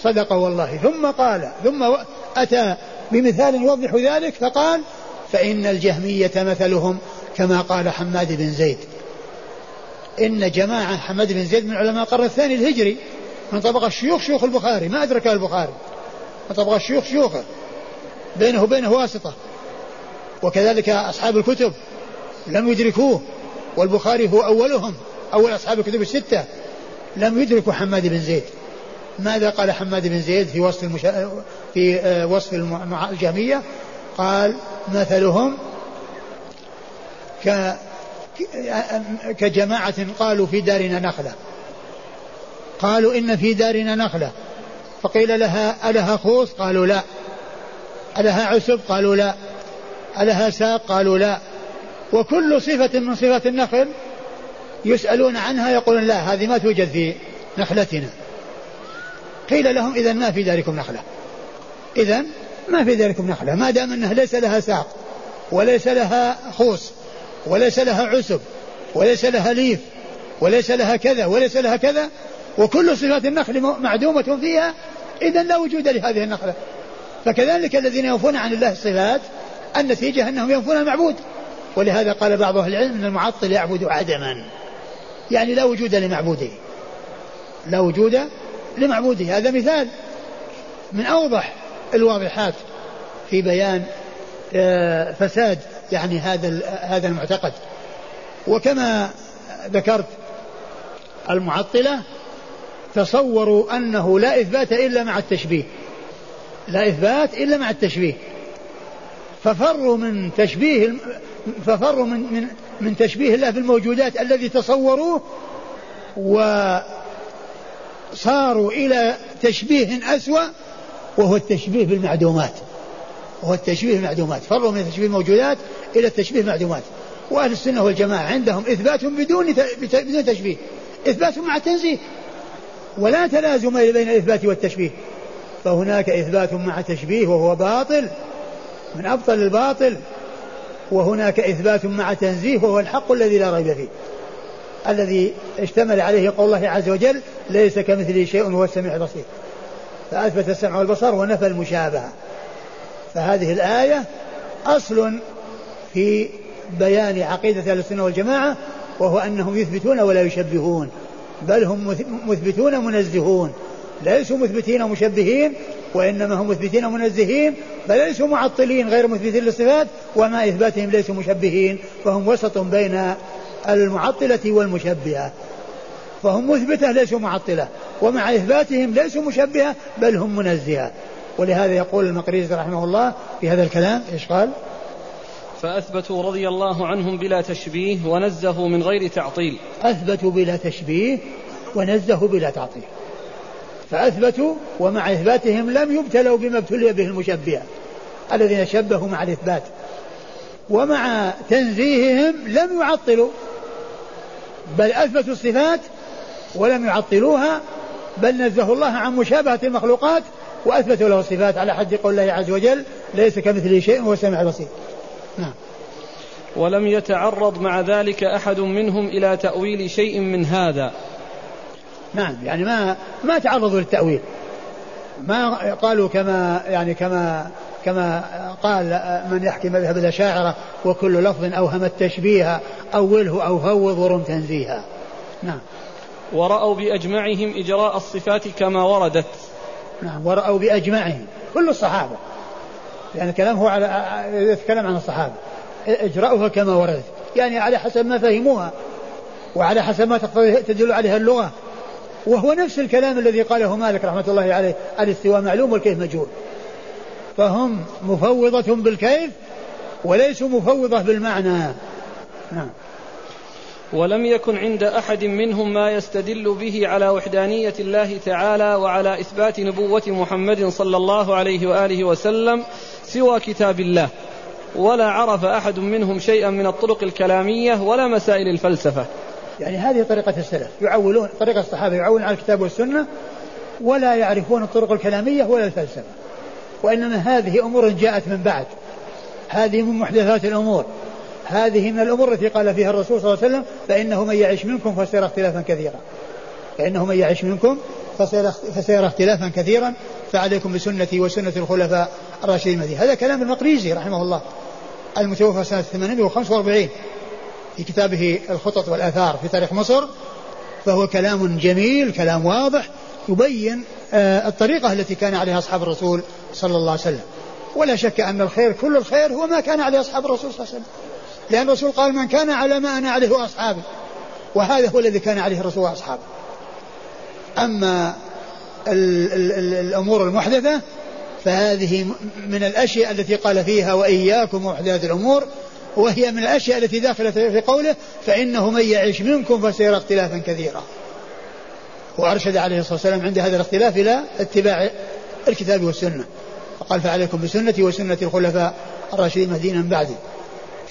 صدق والله. ثم قال ثم أتى بمثال يوضح ذلك فقال فإن الجهمية مثلهم كما قال حماد بن زيد. إن جماعة حماد بن زيد من علماء القرن الثاني الهجري من طبقة الشيوخ شيوخ البخاري ما أدرك البخاري. من طبقة الشيوخ شيوخه. بينه وبينه واسطة. وكذلك أصحاب الكتب لم يدركوه والبخاري هو أولهم أول أصحاب الكتب الستة. لم يدركوا حماد بن زيد. ماذا قال حماد بن زيد في وصف المشا... في آه، وصف الجهمية؟ قال مثلهم ك... كجماعة قالوا في دارنا نخلة. قالوا إن في دارنا نخلة. فقيل لها ألها خوص؟ قالوا لا. ألها عسب؟ قالوا لا. ألها ساق؟ قالوا لا. وكل صفة من صفات النخل يسألون عنها يقولون لا هذه ما توجد في نخلتنا. قيل لهم إذا ما في داركم نخلة. إذا ما في داركم نخلة. ما دام أنها ليس لها ساق وليس لها خوص. وليس لها عسب وليس لها ليف وليس لها كذا وليس لها كذا وكل صفات النخل معدومة فيها إذا لا وجود لهذه النخلة. فكذلك الذين ينفون عن الله الصفات النتيجة أنهم ينفون المعبود. ولهذا قال بعض أهل العلم أن المعطل يعبد عدما. يعني لا وجود لمعبوده. لا وجود لمعبوده. هذا مثال من أوضح الواضحات في بيان آه، فساد يعني هذا هذا المعتقد. وكما ذكرت المعطلة تصوروا أنه لا إثبات إلا مع التشبيه. لا إثبات إلا مع التشبيه. ففروا من تشبيه ففروا من من من تشبيه الله بالموجودات الذي تصوروه وصاروا إلى تشبيه أسوأ وهو التشبيه بالمعدومات. وهو التشبيه بالمعدومات. فروا من تشبيه الموجودات إلى التشبيه بالمعدومات وأهل السنة والجماعة عندهم إثبات بدون بدون تشبيه. إثبات مع التنزيه. ولا تلازم بين الإثبات والتشبيه. فهناك إثبات مع تشبيه وهو باطل. من أبطل الباطل. وهناك إثبات مع تنزيه وهو الحق الذي لا ريب فيه. الذي اشتمل عليه قول الله عز وجل ليس كمثله شيء وهو السميع البصير. فأثبت السمع والبصر ونفى المشابهة. فهذه الآية أصل في بيان عقيدة أهل السنة والجماعة وهو أنهم يثبتون ولا يشبهون بل هم مثبتون منزهون. ليسوا مثبتين مشبهين وإنما هم مثبتين منزهين بل ليسوا معطلين غير مثبتين للصفات ومع إثباتهم ليسوا مشبهين فهم وسط بين المعطلة والمشبهة. فهم مثبتة ليسوا معطلة ومع إثباتهم ليسوا مشبهة بل هم منزهة. ولهذا يقول المقريزي رحمه الله في هذا الكلام إيش قال؟ فأثبتوا رضي الله عنهم بلا تشبيه ونزهوا من غير تعطيل. أثبتوا بلا تشبيه ونزهوا بلا تعطيل. فأثبتوا ومع إثباتهم لم يبتلوا بما ابتلي به المشبهة الذين شبهوا مع الإثبات. ومع تنزيههم لم يعطلوا بل أثبتوا الصفات ولم يعطلوها بل نزهوا الله عن مشابهة المخلوقات وأثبتوا له الصفات على حد قول الله عز وجل ليس كمثله شيء وهو السميع البصير. نعم. ولم يتعرض مع ذلك أحد منهم إلى تأويل شيء من هذا. نعم يعني ما ما تعرضوا للتأويل. ما قالوا كما يعني كما كما قال من يحكي مذهب الأشاعرة وكل لفظ أوهم التشبيه أوله أو فوض ورم تنزيها. نعم. ورأوا بأجمعهم إجراء الصفات كما وردت. نعم ورأوا بأجمعهم كل الصحابة. يعني الكلام هو على يتكلم عن الصحابة. إجراؤها كما وردت يعني على حسب ما فهموها وعلى حسب ما تدل عليها اللغة. وهو نفس الكلام الذي قاله مالك رحمة الله عليه الاستواء معلوم والكيف مجهول. فهم مفوضة بالكيف وليسوا مفوضة بالمعنى. نعم. ولم يكن عند أحد منهم ما يستدل به على وحدانية الله تعالى وعلى إثبات نبوة محمد صلى الله عليه وآله وسلم سوى كتاب الله. ولا عرف أحد منهم شيئا من الطرق الكلامية ولا مسائل الفلسفة. يعني هذه طريقة السلف. يعولون طريقة الصحابة يعولون على الكتاب والسنة ولا يعرفون الطرق الكلامية ولا الفلسفة. وإنما هذه أمور جاءت من بعد. هذه من محدثات الأمور. هذه من الأمور التي قال فيها الرسول صلى الله عليه وسلم فإنه من يعش منكم فسيرى اختلافا كثيرا. فإنه من يعش منكم فسيرى اختلافا كثيرا فعليكم بسنتي وسنة الخلفاء الراشدين المهدي هذا كلام المقريزي رحمه الله المتوفى سنة 845 في كتابه الخطط والآثار في تاريخ مصر فهو كلام جميل كلام واضح يبين آه، الطريقة التي كان عليها أصحاب الرسول صلى الله عليه وسلم. ولا شك أن الخير كل الخير هو ما كان عليه أصحاب الرسول صلى الله عليه وسلم. لأن الرسول قال من كان على ما أنا عليه وأصحابي وهذا هو الذي كان عليه الرسول وأصحابه. أما ال ال ال الأمور المحدثة فهذه من الأشياء التي قال فيها وإياكم محدثات الأمور وهي من الأشياء التي داخلة في قوله فإنه من يعيش منكم فسيرى اختلافا كثيرا. وأرشد عليه الصلاة والسلام عند هذا الاختلاف إلى اتباع الكتاب والسنة. فقال فعليكم بسنتي وسنة الخلفاء الراشدين مهدينا من بعدي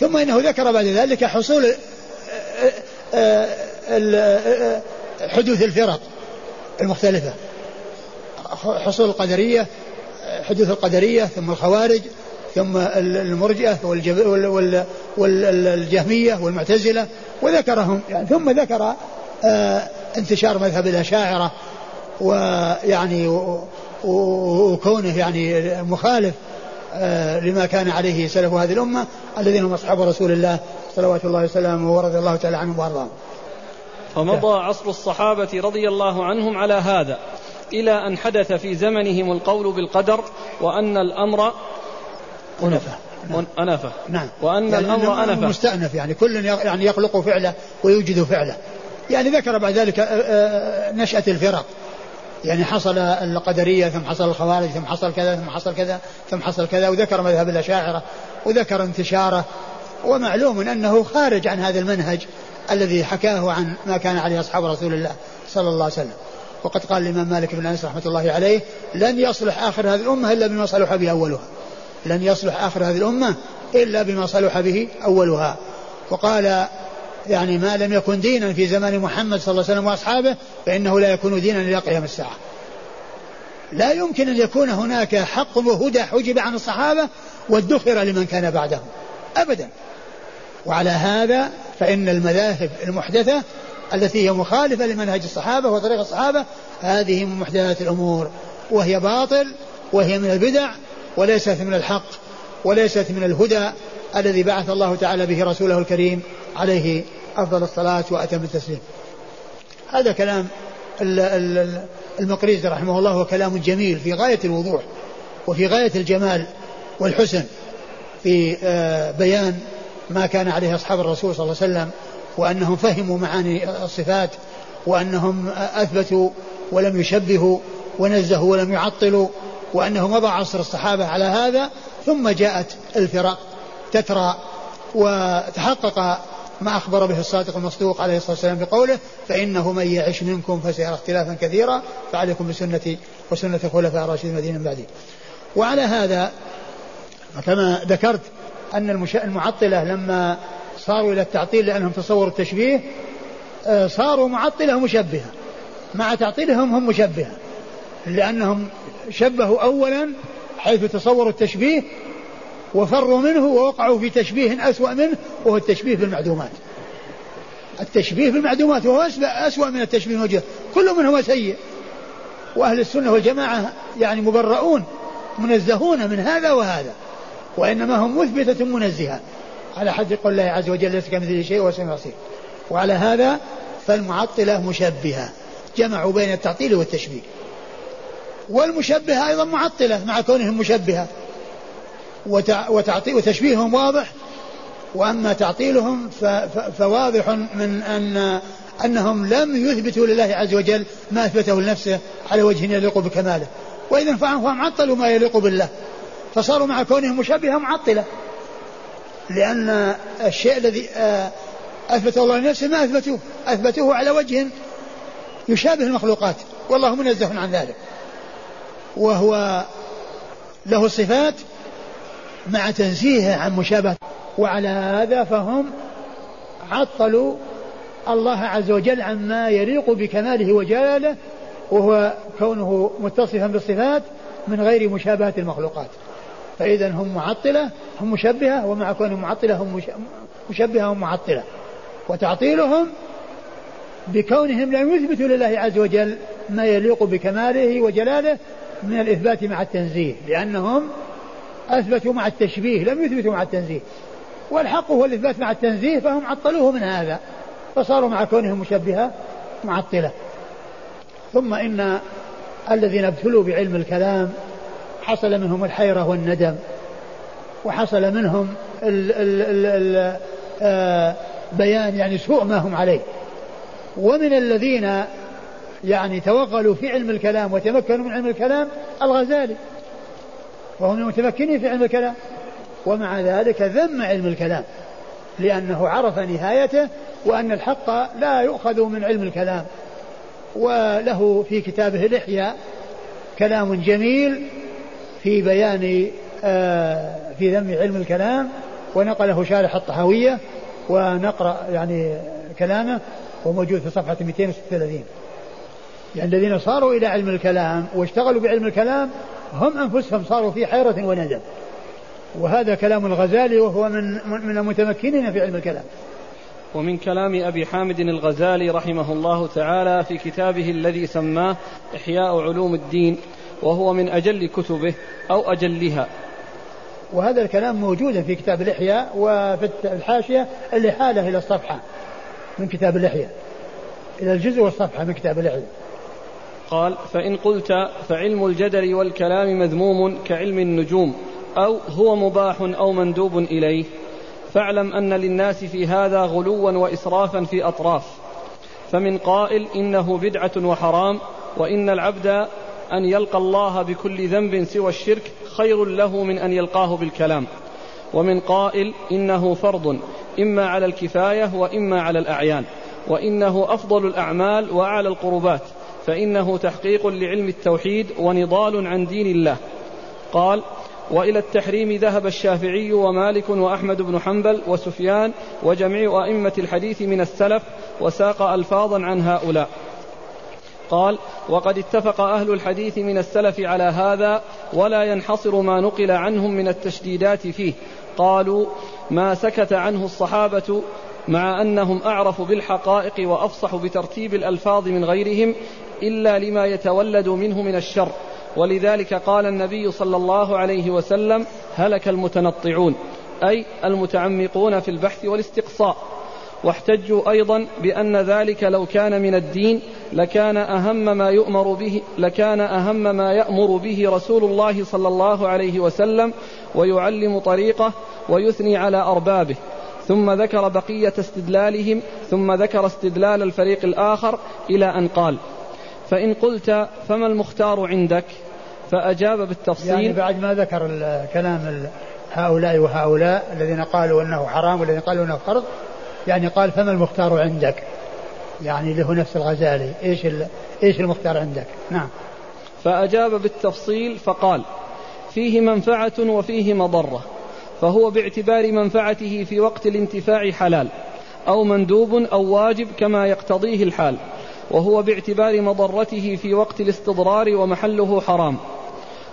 ثم إنه ذكر بعد ذلك حصول آه، آه، آه، حدوث الفرق المختلفة. حصول القدرية حدوث القدرية ثم الخوارج ثم المرجئة والجهمية والمعتزلة وذكرهم يعني ثم ذكر انتشار مذهب الأشاعرة ويعني وكونه يعني مخالف لما كان عليه سلف هذه الأمة الذين هم أصحاب رسول الله صلوات الله وسلامه ورضي الله تعالى عنهم وأرضاهم. فمضى عصر الصحابة رضي الله عنهم على هذا إلى أن حدث في زمنهم القول بالقدر وأن الأمر أنفة. نعم. أنفة. نعم. وأن يعني الأمر أنفة. مستأنف يعني كل يعني يخلق فعله ويوجد فعله. يعني ذكر بعد ذلك آه، آه، نشأة الفرق. يعني حصل القدرية ثم حصل الخوارج ثم حصل كذا ثم حصل كذا ثم حصل كذا وذكر مذهب الأشاعرة وذكر انتشاره ومعلوم أنه خارج عن هذا المنهج الذي حكاه عن ما كان عليه أصحاب رسول الله صلى الله عليه وسلم. وقد قال الإمام مالك بن أنس رحمة الله عليه لن يصلح آخر هذه الأمة إلا بما صلح به أولها. لن يصلح آخر هذه الأمة إلا بما صلح به أولها. وقال يعني ما لم يكن دينا في زمان محمد صلى الله عليه وسلم وأصحابه فإنه لا يكون دينا إلى قيام الساعة. لا يمكن أن يكون هناك حق وهدى حجب عن الصحابة وادخر لمن كان بعدهم. ابدا. وعلى هذا فإن المذاهب المحدثة التي هي مخالفة لمنهج الصحابة وطريق الصحابة هذه من محدثات الأمور وهي باطل وهي من البدع وليست من الحق وليست من الهدى الذي بعث الله تعالى به رسوله الكريم عليه أفضل الصلاة وأتم التسليم. هذا كلام المقريزي رحمه الله هو كلام جميل في غاية الوضوح وفي غاية الجمال والحسن في آه، بيان ما كان عليه أصحاب الرسول صلى الله عليه وسلم وأنهم فهموا معاني الصفات وأنهم أثبتوا ولم يشبهوا ونزهوا ولم يعطلوا وأنه مضى عصر الصحابة على هذا ثم جاءت الفرق تترى وتحقق ما أخبر به الصادق المصدوق عليه الصلاة والسلام بقوله فإنه من يعش منكم فسيرى اختلافا كثيرا فعليكم بسنتي وسنة الخلفاء الراشدين المدينة من بعدي. وعلى هذا كما ذكرت أن المعطلة لما صاروا إلى التعطيل لأنهم تصوروا التشبيه آه، صاروا معطلة مشبهة. مع تعطيلهم هم مشبهة. لأنهم شبهوا أولا حيث تصوروا التشبيه وفروا منه ووقعوا في تشبيه أسوأ منه وهو التشبيه بالمعدومات. التشبيه بالمعدومات وهو أسوأ من التشبيه الموجود كل منهما سيء. وأهل السنة والجماعة يعني مبرؤون منزهون من هذا وهذا. وإنما هم مثبتة منزهة. على حد قول الله عز وجل ليس كمثله شيء وهو السميع وعلى هذا فالمعطلة مشبهة. جمعوا بين التعطيل والتشبيه. والمشبهة أيضا معطلة مع كونهم مشبهة. وتعطيل وتشبيههم واضح. وأما تعطيلهم فواضح من ان أنهم لم يثبتوا لله عز وجل ما أثبته لنفسه على وجه يليق بكماله. وإذا فهم عطلوا ما يليق بالله. فصاروا مع كونهم مشبهه معطلة. لأن الشيء الذي أثبته الله لنفسه ما أثبتوه. أثبتوه على وجه يشابه المخلوقات. والله منزه عن ذلك. وهو له صفات مع تنزيهه عن مشابهة. وعلى هذا فهم عطلوا الله عز وجل عما يليق بكماله وجلاله وهو كونه متصفا بالصفات من غير مشابهة المخلوقات. فإذا هم معطلة هم مشبهة ومع كونهم معطلة هم مشبهة هم معطلة. وتعطيلهم بكونهم لم يثبتوا لله عز وجل ما يليق بكماله وجلاله من الإثبات مع التنزيه لأنهم أثبتوا مع التشبيه لم يثبتوا مع التنزيه. والحق هو الإثبات مع التنزيه فهم عطلوه من هذا فصاروا مع كونهم مشبهة معطلة. ثم إن الذين ابتلوا بعلم الكلام حصل منهم الحيرة والندم وحصل منهم ال بيان يعني سوء ما هم عليه. ومن الذين يعني توغلوا في علم الكلام وتمكنوا من علم الكلام الغزالي. وهو من المتمكنين في علم الكلام. ومع ذلك ذم علم الكلام لأنه عرف نهايته وأن الحق لا يؤخذ من علم الكلام. وله في كتابه الإحياء كلام جميل في بيان آه، في ذم علم الكلام ونقله شارح الطحاوية ونقرأ يعني كلامه وموجود في صفحة 236 يعني الذين صاروا إلى علم الكلام واشتغلوا بعلم الكلام هم أنفسهم صاروا في حيرة وندم وهذا كلام الغزالي وهو من من المتمكنين في علم الكلام. ومن كلام أبي حامد الغزالي رحمه الله تعالى في كتابه الذي سماه إحياء علوم الدين وهو من أجل كتبه أو أجلها. وهذا الكلام موجود في كتاب الإحياء وفي الحاشية اللي حاله إلى الصفحة من كتاب الإحياء. إلى الجزء والصفحة من كتاب الإحياء. قال فإن قلت فعلم الجدل والكلام مذموم كعلم النجوم أو هو مباح أو مندوب إليه. فاعلم أن للناس في هذا غلوا وإسرافا في أطراف. فمن قائل إنه بدعة وحرام وإن العبد أن يلقى الله بكل ذنب سوى الشرك خير له من أن يلقاه بالكلام. ومن قائل إنه فرض إما على الكفاية وإما على الأعيان. وإنه أفضل الأعمال وأعلى القربات. فإنه تحقيق لعلم التوحيد ونضال عن دين الله. قال وإلى التحريم ذهب الشافعي ومالك وأحمد بن حنبل وسفيان وجميع أئمة الحديث من السلف وساق ألفاظا عن هؤلاء. قال وقد اتفق أهل الحديث من السلف على هذا ولا ينحصر ما نقل عنهم من التشديدات فيه. قالوا ما سكت عنه الصحابة مع أنهم أعرف بالحقائق وأفصح بترتيب الألفاظ من غيرهم إلا لما يتولد منه من الشر. ولذلك قال النبي صلى الله عليه وسلم هلك المتنطعون أي المتعمقون في البحث والاستقصاء. واحتجوا أيضا بأن ذلك لو كان من الدين لكان أهم ما يؤمر به لكان أهم ما يأمر به رسول الله صلى الله عليه وسلم ويعلم طريقه ويثني على أربابه. ثم ذكر بقية استدلالهم ثم ذكر استدلال الفريق الآخر إلى أن قال فإن قلت فما المختار عندك؟ فأجاب بالتفصيل. يعني بعد ما ذكر كلام هؤلاء وهؤلاء الذين قالوا أنه حرام والذين قالوا أنه فرض يعني قال فما المختار عندك؟ يعني له نفس الغزالي إيش إيش المختار عندك؟ نعم. فأجاب بالتفصيل فقال فيه منفعة وفيه مضرة فهو باعتبار منفعته في وقت الانتفاع حلال أو مندوب أو واجب كما يقتضيه الحال. وهو باعتبار مضرته في وقت الاستضرار ومحله حرام.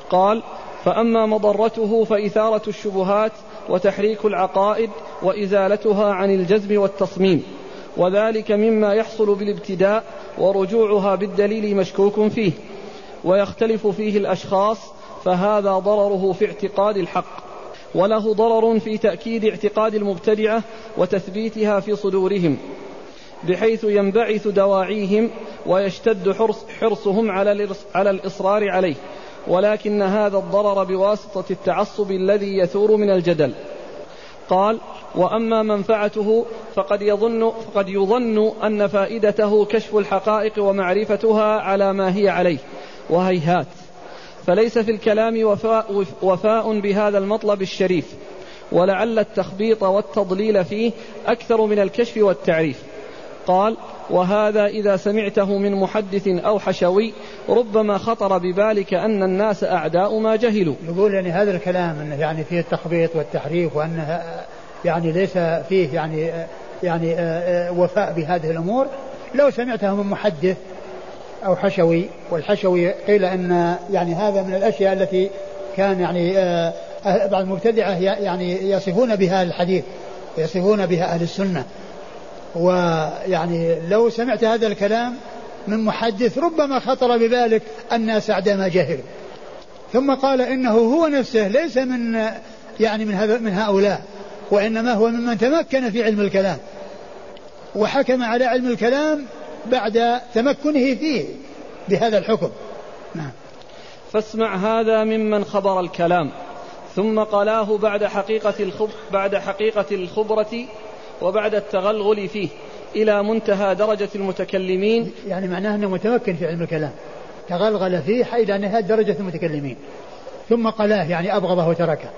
قال فأما مضرته فإثارة الشبهات وتحريك العقائد وإزالتها عن الجزم والتصميم وذلك مما يحصل بالابتداء ورجوعها بالدليل مشكوك فيه ويختلف فيه الأشخاص فهذا ضرره في اعتقاد الحق. وله ضرر في تأكيد اعتقاد المبتدعة وتثبيتها في صدورهم. بحيث ينبعث دواعيهم ويشتد حرص حرصهم على على الإصرار عليه. ولكن هذا الضرر بواسطة التعصب الذي يثور من الجدل. قال وأما منفعته فقد يظن فقد يظن أن فائدته كشف الحقائق ومعرفتها على ما هي عليه. وهيهات. فليس في الكلام وفاء, وفاء بهذا المطلب الشريف. ولعل التخبيط والتضليل فيه أكثر من الكشف والتعريف. قال وهذا إذا سمعته من محدث أو حشوي ربما خطر ببالك أن الناس أعداء ما جهلوا. يقول يعني هذا الكلام أنه يعني فيه التخبيط والتحريف وأنه يعني ليس فيه يعني يعني وفاء بهذه الأمور. لو سمعته من محدث أو حشوي والحشوي قيل أن يعني هذا من الأشياء التي كان يعني بعض المبتدعة يعني يصفون بها الحديث يصفون بها أهل السنة. ويعني لو سمعت هذا الكلام من محدث ربما خطر ببالك الناس ما جهلوا ثم قال إنه هو نفسه ليس من يعني من هذا من هؤلاء وإنما هو ممن تمكن في علم الكلام. وحكم على علم الكلام بعد تمكنه فيه بهذا الحكم. نعم. فاسمع هذا ممن خبر الكلام ثم قلاه بعد حقيقة الخب بعد حقيقة الخبرة وبعد التغلغل فيه إلى منتهى درجة المتكلمين. يعني معناه أنه متمكن في علم الكلام. تغلغل فيه إلى نهاية درجة المتكلمين. ثم قلاه يعني أبغضه وتركه.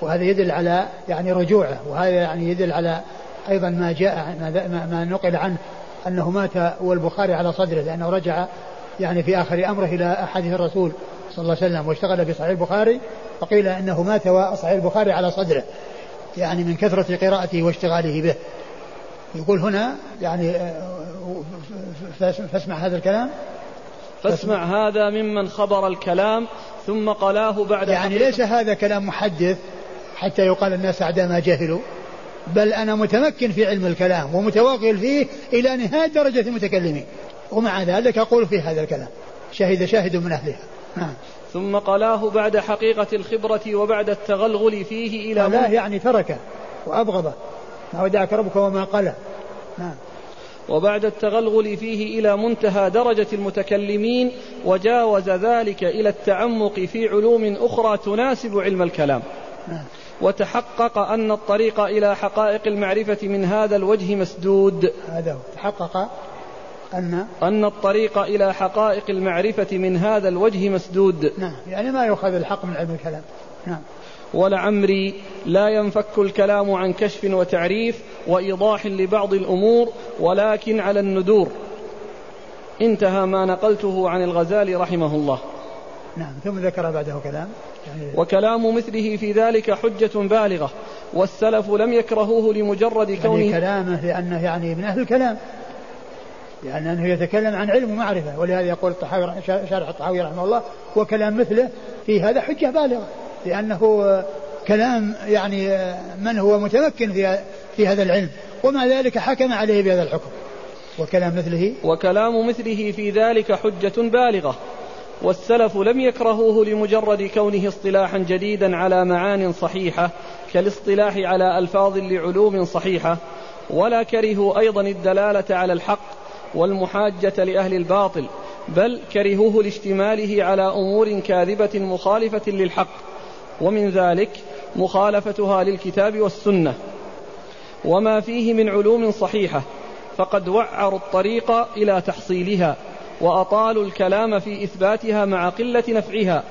وهذا يدل على يعني رجوعه. وهذا يعني يدل على أيضا ما جاء ما, ما نقل عنه أنه مات والبخاري على صدره لأنه رجع يعني في آخر أمره إلى أحاديث الرسول صلى الله عليه وسلم واشتغل بصحيح البخاري فقيل أنه مات وصحيح البخاري على صدره. يعني من كثرة قراءته واشتغاله به. يقول هنا يعني آه، فاسمع هذا الكلام. فاسمع هذا ممن خبر الكلام ثم قلاه بعد يعني ليس هذا كلام محدث حتى يقال الناس أعداء ما جهلوا بل أنا متمكن في علم الكلام ومتوغل فيه إلى نهاية درجة المتكلمين. ومع ذلك أقول في هذا الكلام. شهد شاهد من أهلها. نعم. ثم قلاه بعد حقيقة الخبرة وبعد التغلغل فيه إلى قلاه يعني تركه وأبغضه. ما ودعك ربك وما قلى. نعم وبعد التغلغل فيه إلى منتهى درجة المتكلمين وجاوز ذلك إلى التعمق في علوم أخرى تناسب علم الكلام. نعم. وتحقق أن الطريق إلى حقائق المعرفة من هذا الوجه مسدود. هذا تحقق أن أن الطريق إلى حقائق المعرفة من هذا الوجه مسدود. نعم يعني ما يؤخذ الحق من علم الكلام. نعم. ولعمري لا ينفك الكلام عن كشف وتعريف وإيضاح لبعض الأمور ولكن على الندور. انتهى ما نقلته عن الغزالي رحمه الله. نعم ثم ذكر بعده كلام. يعني وكلام مثله في ذلك حجة بالغة والسلف لم يكرهوه لمجرد يعني كونه يعني كلامه لأنه يعني من أهل الكلام. يعني أنه يتكلم عن علم ومعرفة ولهذا يقول الطحاوي شارح الطحاوي رحمه الله وكلام مثله في هذا حجة بالغة لأنه كلام يعني من هو متمكن في في هذا العلم ومع ذلك حكم عليه بهذا الحكم وكلام مثله وكلام مثله في ذلك حجة بالغة والسلف لم يكرهوه لمجرد كونه اصطلاحا جديدا على معان صحيحة كالاصطلاح على ألفاظ لعلوم صحيحة ولا كرهوا أيضا الدلالة على الحق والمحاجة لأهل الباطل بل كرهوه لاشتماله على أمور كاذبة مخالفة للحق ومن ذلك مخالفتها للكتاب والسنة. وما فيه من علوم صحيحة فقد وعروا الطريق إلى تحصيلها وأطالوا الكلام في إثباتها مع قلة نفعها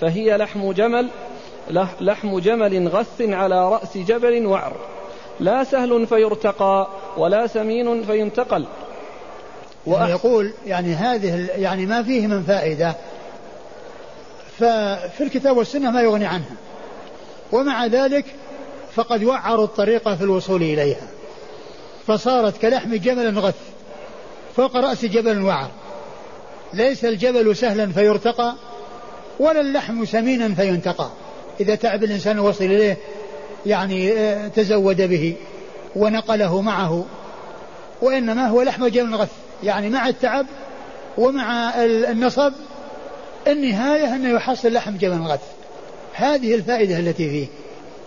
فهي لحم جمل لحم جمل غث على رأس جبل وعر. لا سهل فيرتقى ولا سمين فينتقل. يعني يقول يعني هذه يعني ما فيه من فائدة. ففي الكتاب والسنة ما يغني عنها. ومع ذلك فقد وعروا الطريقة في الوصول إليها. فصارت كلحم جبل غث فوق رأس جبل وعر. ليس الجبل سهلا فيرتقى ولا اللحم سمينا فينتقى. إذا تعب الإنسان وصل إليه يعني آه، تزود به ونقله معه. وإنما هو لحم جبل غث. يعني مع التعب ومع النصب النهاية أنه يحصل لحم جبل غث هذه الفائدة التي فيه.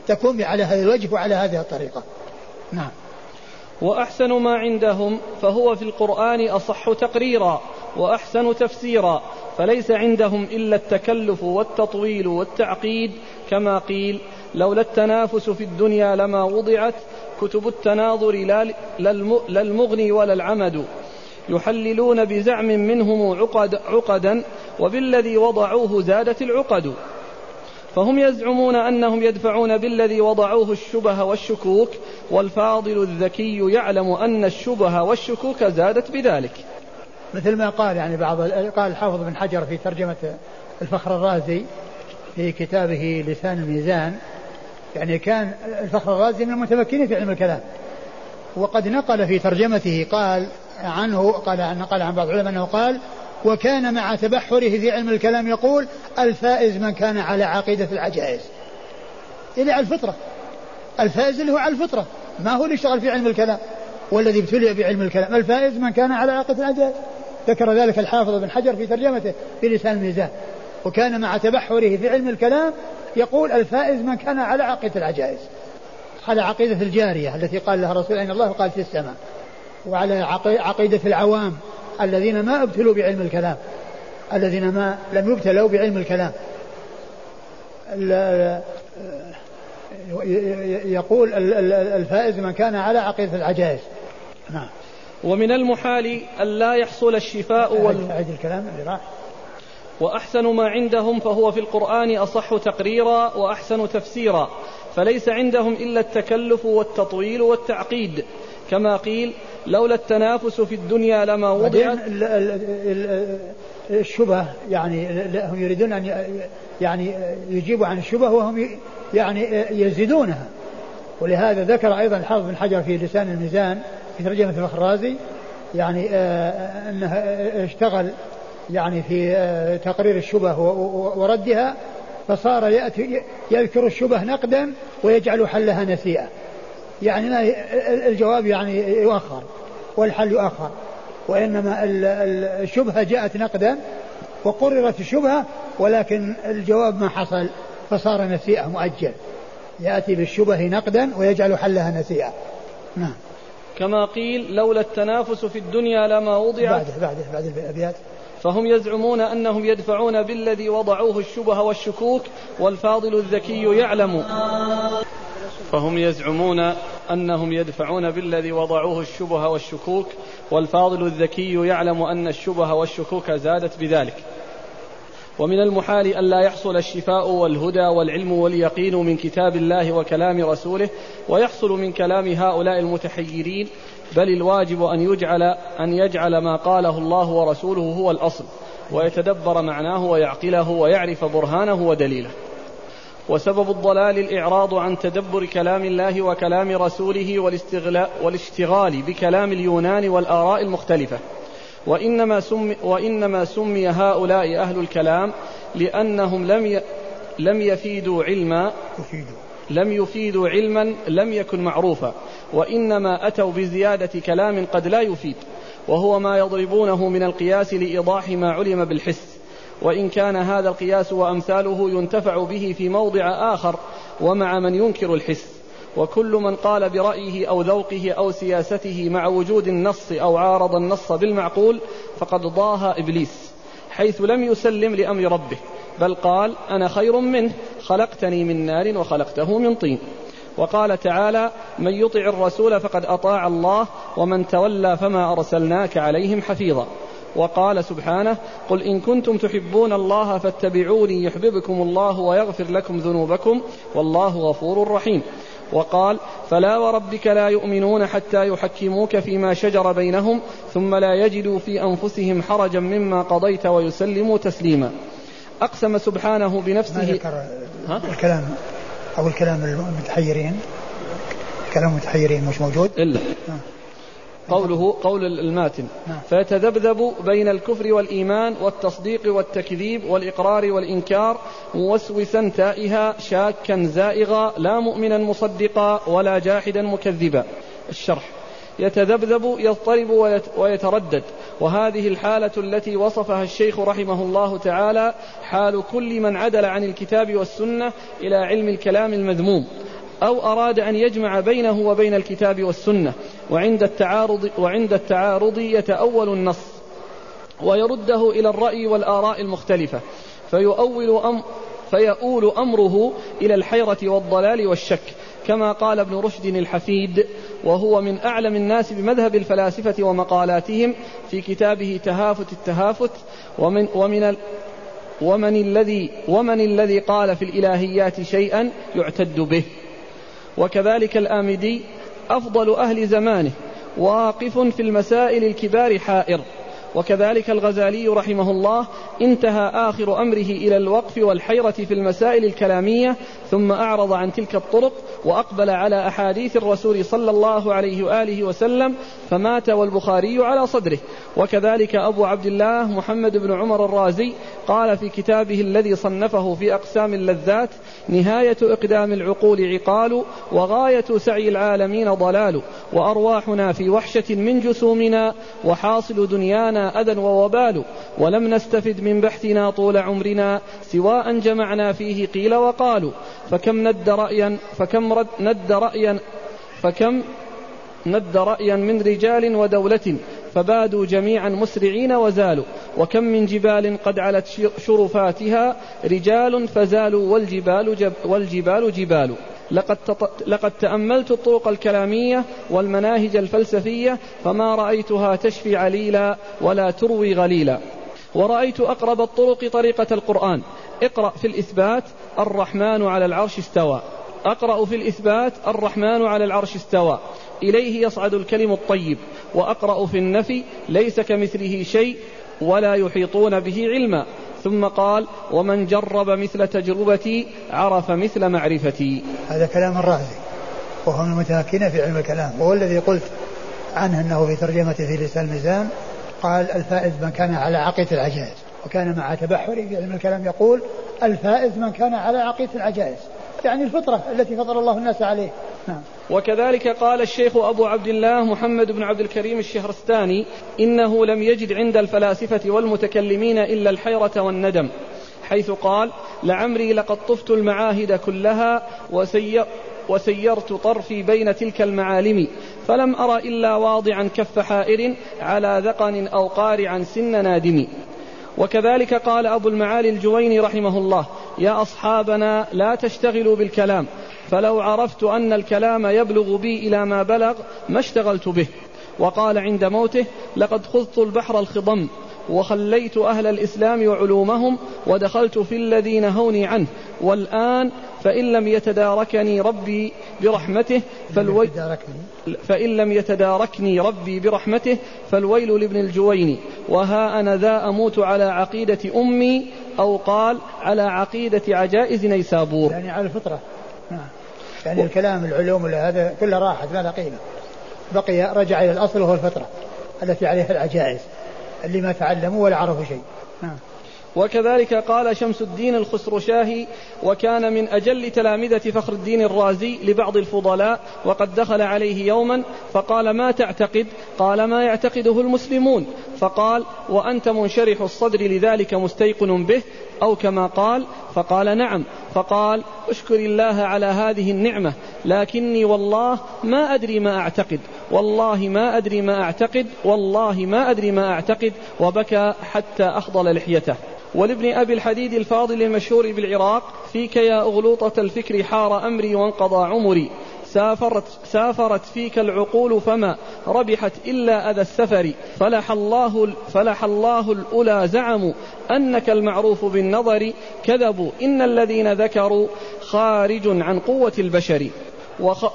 تكون على هذا الوجه وعلى هذه الطريقة. نعم. وأحسن ما عندهم فهو في القرآن أصح تقريرا وأحسن تفسيرا فليس عندهم إلا التكلف والتطويل والتعقيد كما قيل لولا التنافس في الدنيا لما وضعت كتب التناظر لا المغني ولا العمد. يحللون بزعم منهم عقد عقدا وبالذي وضعوه زادت العقد. فهم يزعمون أنهم يدفعون بالذي وضعوه الشبه والشكوك والفاضل الذكي يعلم أن الشبه والشكوك زادت بذلك. مثل ما قال يعني بعض قال الحافظ بن حجر في ترجمة الفخر الرازي في كتابه لسان الميزان يعني كان الفخر الرازي من المتمكنين في علم الكلام. وقد نقل في ترجمته قال عنه قال نقل عن بعض العلماء أنه قال وكان مع تبحره في علم الكلام يقول الفائز من كان على عقيدة العجائز. إلى على الفطرة. الفائز اللي هو على الفطرة. ما هو اللي اشتغل في علم الكلام؟ والذي ابتلي بعلم الكلام. الفائز من كان على عقيدة العجائز. ذكر ذلك الحافظ بن حجر في ترجمته في لسان الميزان. وكان مع تبحره في علم الكلام يقول الفائز من كان على عقيدة العجائز. على عقيدة الجارية التي قال لها الرسول أين الله؟ قال في السماء وعلى عقيدة العوام الذين ما ابتلوا بعلم الكلام. الذين ما لم يبتلوا بعلم الكلام. يقول الفائز من كان على عقيدة العجائز. نعم. ومن المحال أن لا يحصل الشفاء وال... أعد الكلام اللي راح. وأحسن ما عندهم فهو في القرآن أصح تقريرا وأحسن تفسيرا. فليس عندهم إلا التكلف والتطويل والتعقيد. كما قيل لولا التنافس في الدنيا لما وضعت. الشبه يعني هم يريدون أن يعني يجيبوا عن الشبه وهم يعني يزيدونها. ولهذا ذكر أيضا الحافظ بن حجر في لسان الميزان في ترجمة الفخرازي يعني آه، أنه اشتغل يعني في آه، تقرير الشبه وردها. فصار يأتي يذكر الشبه نقدا ويجعل حلها نسيئة. يعني ما الجواب يعني يؤخر والحل يؤخر. وإنما الشبهة جاءت نقدا وقررت الشبهة ولكن الجواب ما حصل فصار نسيئة مؤجل. يأتي بالشبه نقدا ويجعل حلها نسيئة. نعم. كما قيل لولا التنافس في الدنيا لما وضعت. بعده بعده بعد الأبيات. فهم يزعمون أنهم يدفعون بالذي وضعوه الشبه والشكوك والفاضل الذكي يعلم. فهم يزعمون أنهم يدفعون بالذي وضعوه الشبه والشكوك والفاضل الذكي يعلم أن الشبه والشكوك زادت بذلك. ومن المحال ألا يحصل الشفاء والهدى والعلم واليقين من كتاب الله وكلام رسوله ويحصل من كلام هؤلاء المتحيرين بل الواجب أن يجعل أن يجعل ما قاله الله ورسوله هو الأصل ويتدبر معناه ويعقله ويعرف برهانه ودليله. وسبب الضلال الإعراض عن تدبر كلام الله وكلام رسوله والاشتغال بكلام اليونان والآراء المختلفة. وإنما سمي, وإنما سمي هؤلاء أهل الكلام لأنهم لم ي لم يفيدوا علما لم يفيدوا علما لم يكن معروفا. وإنما أتوا بزيادة كلام قد لا يفيد وهو ما يضربونه من القياس لإيضاح ما علم بالحس. وإن كان هذا القياس وأمثاله ينتفع به في موضع آخر ومع من ينكر الحس. وكل من قال برأيه أو ذوقه أو سياسته مع وجود النص أو عارض النص بالمعقول فقد ضاها إبليس حيث لم يسلم لأمر ربه بل قال أنا خير منه خلقتني من نار وخلقته من طين. وقال تعالى من يطع الرسول فقد أطاع الله ومن تولى فما أرسلناك عليهم حفيظا. وقال سبحانه قل إن كنتم تحبون الله فاتبعوني يحببكم الله ويغفر لكم ذنوبكم والله غفور رحيم. وقال فلا وربك لا يؤمنون حتى يحكموك فيما شجر بينهم ثم لا يجدوا في أنفسهم حرجا مما قضيت ويسلموا تسليما. أقسم سبحانه بنفسه ما ذكر الكلام؟ أو الكلام المتحيرين؟ كلام المتحيرين مش موجود؟ إلا. آه. قوله قول الماتن. نعم. فيتذبذب بين الكفر والإيمان والتصديق والتكذيب والإقرار والإنكار موسوسا تائها شاكا زائغا لا مؤمنا مصدقا ولا جاحدا مكذبا. الشرح. يتذبذب يضطرب ويتردد. وهذه الحالة التي وصفها الشيخ رحمه الله تعالى حال كل من عدل عن الكتاب والسنة إلى علم الكلام المذموم أو أراد أن يجمع بينه وبين الكتاب والسنة. وعند التعارض وعند التعارض يتأول النص ويرده إلى الرأي والآراء المختلفة. فيؤول أم فيؤول أمره إلى الحيرة والضلال والشك. كما قال ابن رشد الحفيد وهو من أعلم الناس بمذهب الفلاسفة ومقالاتهم في كتابه تهافت التهافت ومن ومن ومن الذي ومن الذي قال في الإلهيات شيئا يعتد به. وكذلك الآمدي أفضل أهل زمانه واقف في المسائل الكبار حائر. وكذلك الغزالي رحمه الله انتهى آخر أمره إلى الوقف والحيرة في المسائل الكلامية ثم أعرض عن تلك الطرق وأقبل على أحاديث الرسول صلى الله عليه وآله وسلم فمات والبخاري على صدره. وكذلك أبو عبد الله محمد بن عمر الرازي قال في كتابه الذي صنفه في أقسام اللذات نهاية إقدام العقول عقال وغاية سعي العالمين ضلال وأرواحنا في وحشة من جسومنا وحاصل دنيانا أذى ووبال ولم نستفد من بحثنا طول عمرنا سواء جمعنا فيه قيل وقالوا فكم ند رأيا فكم رد ند رأيا فكم ند رأيا من رجال ودولة فبادوا جميعا مسرعين وزالوا وكم من جبال قد علت شرفاتها رجال فزالوا والجبال, جب والجبال جبال. لقد, لقد تأملت الطرق الكلامية والمناهج الفلسفية فما رأيتها تشفي عليلا ولا تروي غليلا. ورأيت أقرب الطرق طريقة القرآن. اقرأ في الإثبات الرحمن على العرش استوى. أقرأ في الإثبات الرحمن على العرش استوى. إليه يصعد الكلم الطيب. وأقرأ في النفي ليس كمثله شيء ولا يحيطون به علما. ثم قال ومن جرب مثل تجربتي عرف مثل معرفتي. هذا كلام الرازي وهو من المتمكنين في علم الكلام وهو الذي قلت عنه أنه في ترجمته في لسان الميزان قال الفائز من كان على عقيدة العجائز. وكان مع تبحري في علم الكلام يقول الفائز من كان على عقيدة العجائز. يعني الفطرة التي فطر الله الناس عليه. نعم. وكذلك قال الشيخ أبو عبد الله محمد بن عبد الكريم الشهرستاني إنه لم يجد عند الفلاسفة والمتكلمين إلا الحيرة والندم حيث قال لعمري لقد طفت المعاهد كلها وسير وسيرت طرفي بين تلك المعالم فلم أر إلا واضعا كف حائر على ذقن أو قارعا سن نادم. وكذلك قال أبو المعالي الجويني رحمه الله يا أصحابنا لا تشتغلوا بالكلام فلو عرفت أن الكلام يبلغ بي إلى ما بلغ ما اشتغلت به. وقال عند موته لقد خذت البحر الخضم وخليت أهل الإسلام وعلومهم ودخلت في الذي نهوني عنه والآن فإن لم يتداركني ربي برحمته فالويل فإن لم يتداركني ربي برحمته فالويل لابن الجويني وها أنا ذا أموت على عقيدة أمي أو قال على عقيدة عجائز نيسابور. يعني على الفطرة. نعم. يعني. الكلام العلوم هذا كله راحت ما له قيمة. بقي رجع إلى الأصل وهو الفطرة التي عليها العجائز اللي ما تعلموا ولا عرفوا شيء. وكذلك قال شمس الدين الخسرشاهي وكان من أجل تلامذة فخر الدين الرازي لبعض الفضلاء وقد دخل عليه يوما فقال ما تعتقد؟ قال ما يعتقده المسلمون. فقال وأنت منشرح الصدر لذلك مستيقن به أو كما قال فقال نعم. فقال اشكر الله على هذه النعمة لكني والله ما أدري ما أعتقد والله ما أدري ما أعتقد والله ما أدري ما أعتقد وبكى حتى أخضل لحيته. ولابن أبي الحديد الفاضل المشهور بالعراق فيك يا أغلوطة الفكر حار أمري وانقضى عمري. سافرت, سافرت فيك العقول فما ربحت إلا أذى السفر. فلح الله, فلح الله الأولى زعموا أنك المعروف بالنظر. كذبوا إن الذين ذكروا خارج عن قوة البشر.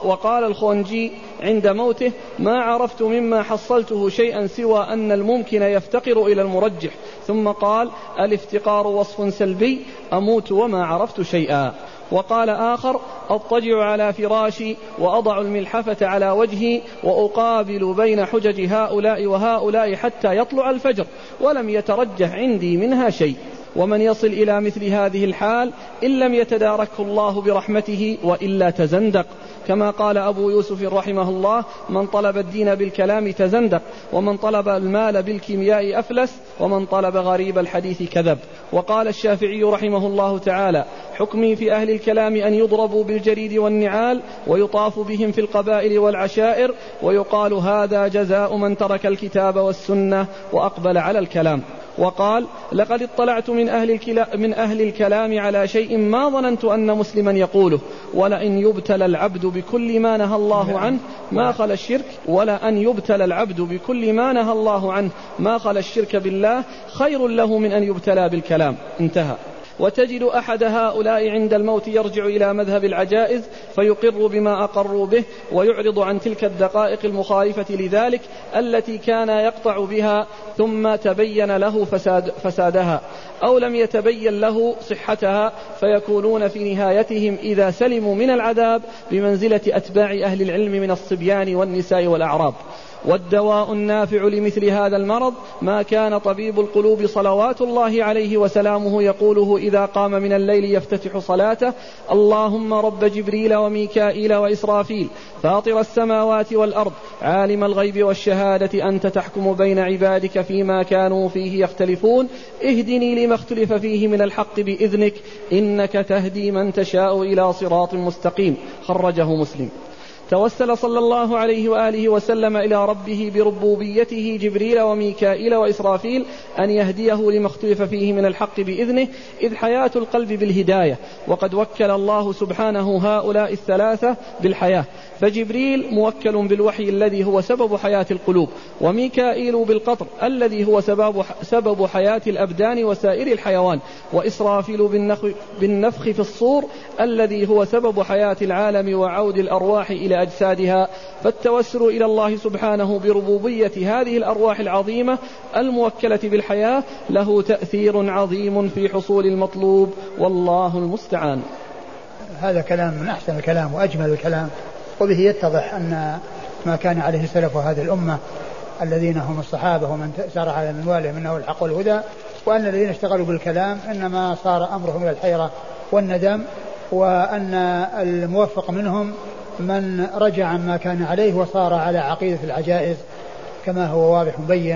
وقال الخونجي عند موته ما عرفت مما حصلته شيئا سوى أن الممكن يفتقر إلى المرجح. ثم قال الافتقار وصف سلبي أموت وما عرفت شيئا. وقال آخر أضطجع على فراشي وأضع الملحفة على وجهي وأقابل بين حجج هؤلاء وهؤلاء حتى يطلع الفجر ولم يترجح عندي منها شيء. ومن يصل إلى مثل هذه الحال إن لم يتداركه الله برحمته وإلا تزندق. كما قال أبو يوسف رحمه الله من طلب الدين بالكلام تزندق ومن طلب المال بالكيمياء أفلس ومن طلب غريب الحديث كذب. وقال الشافعي رحمه الله تعالى حكمي في أهل الكلام أن يضربوا بالجريد والنعال ويطاف بهم في القبائل والعشائر ويقال هذا جزاء من ترك الكتاب والسنة وأقبل على الكلام. وقال لقد اطلعت من أهل, من أهل الكلام على شيء ما ظننت أن مسلما يقوله ولئن يبتلى العبد بكل ما نهى الله عنه ما خلا الشرك ولأن يبتلى العبد بكل ما نهى الله عنه ما خلا الشرك بالله خير له من أن يبتلى بالكلام. انتهى. وتجد أحد هؤلاء عند الموت يرجع إلى مذهب العجائز فيقر بما أقروا به ويعرض عن تلك الدقائق المخالفة لذلك التي كان يقطع بها ثم تبين له فساد فسادها. أو لم يتبين له صحتها فيكونون في نهايتهم إذا سلموا من العذاب بمنزلة أتباع أهل العلم من الصبيان والنساء والأعراب. والدواء النافع لمثل هذا المرض ما كان طبيب القلوب صلوات الله عليه وسلامه يقوله إذا قام من الليل يفتتح صلاته اللهم رب جبريل وميكائيل وإسرافيل فاطر السماوات والأرض عالم الغيب والشهادة أنت تحكم بين عبادك فيما كانوا فيه يختلفون اهدني لما اختلف فيه من الحق بإذنك إنك تهدي من تشاء إلى صراط مستقيم خرجه مسلم. توسل صلى الله عليه وآله وسلم إلى ربه بربوبيته جبريل وميكائيل وإسرافيل أن يهديه لما اختلف فيه من الحق بإذنه إذ حياة القلب بالهداية وقد وكل الله سبحانه هؤلاء الثلاثة بالحياة. فجبريل موكل بالوحي الذي هو سبب حياة القلوب وميكائيل بالقطر الذي هو سبب سبب حياة الأبدان وسائر الحيوان وإسرافيل بالنفخ, في الصور الذي هو سبب حياة العالم وعود الأرواح إلى أجسادها. فالتوسل إلى الله سبحانه بربوبية هذه الأرواح العظيمة الموكلة بالحياة له تأثير عظيم في حصول المطلوب والله المستعان. هذا كلام من أحسن الكلام وأجمل الكلام. وبه يتضح أن ما كان عليه سلف هذه الأمة الذين هم الصحابة ومن سار على منوالهم إنه الحق والهدى وأن الذين اشتغلوا بالكلام إنما صار أمرهم إلى الحيرة والندم وأن الموفق منهم من رجع عما كان عليه وصار على عقيدة العجائز كما هو واضح مبين.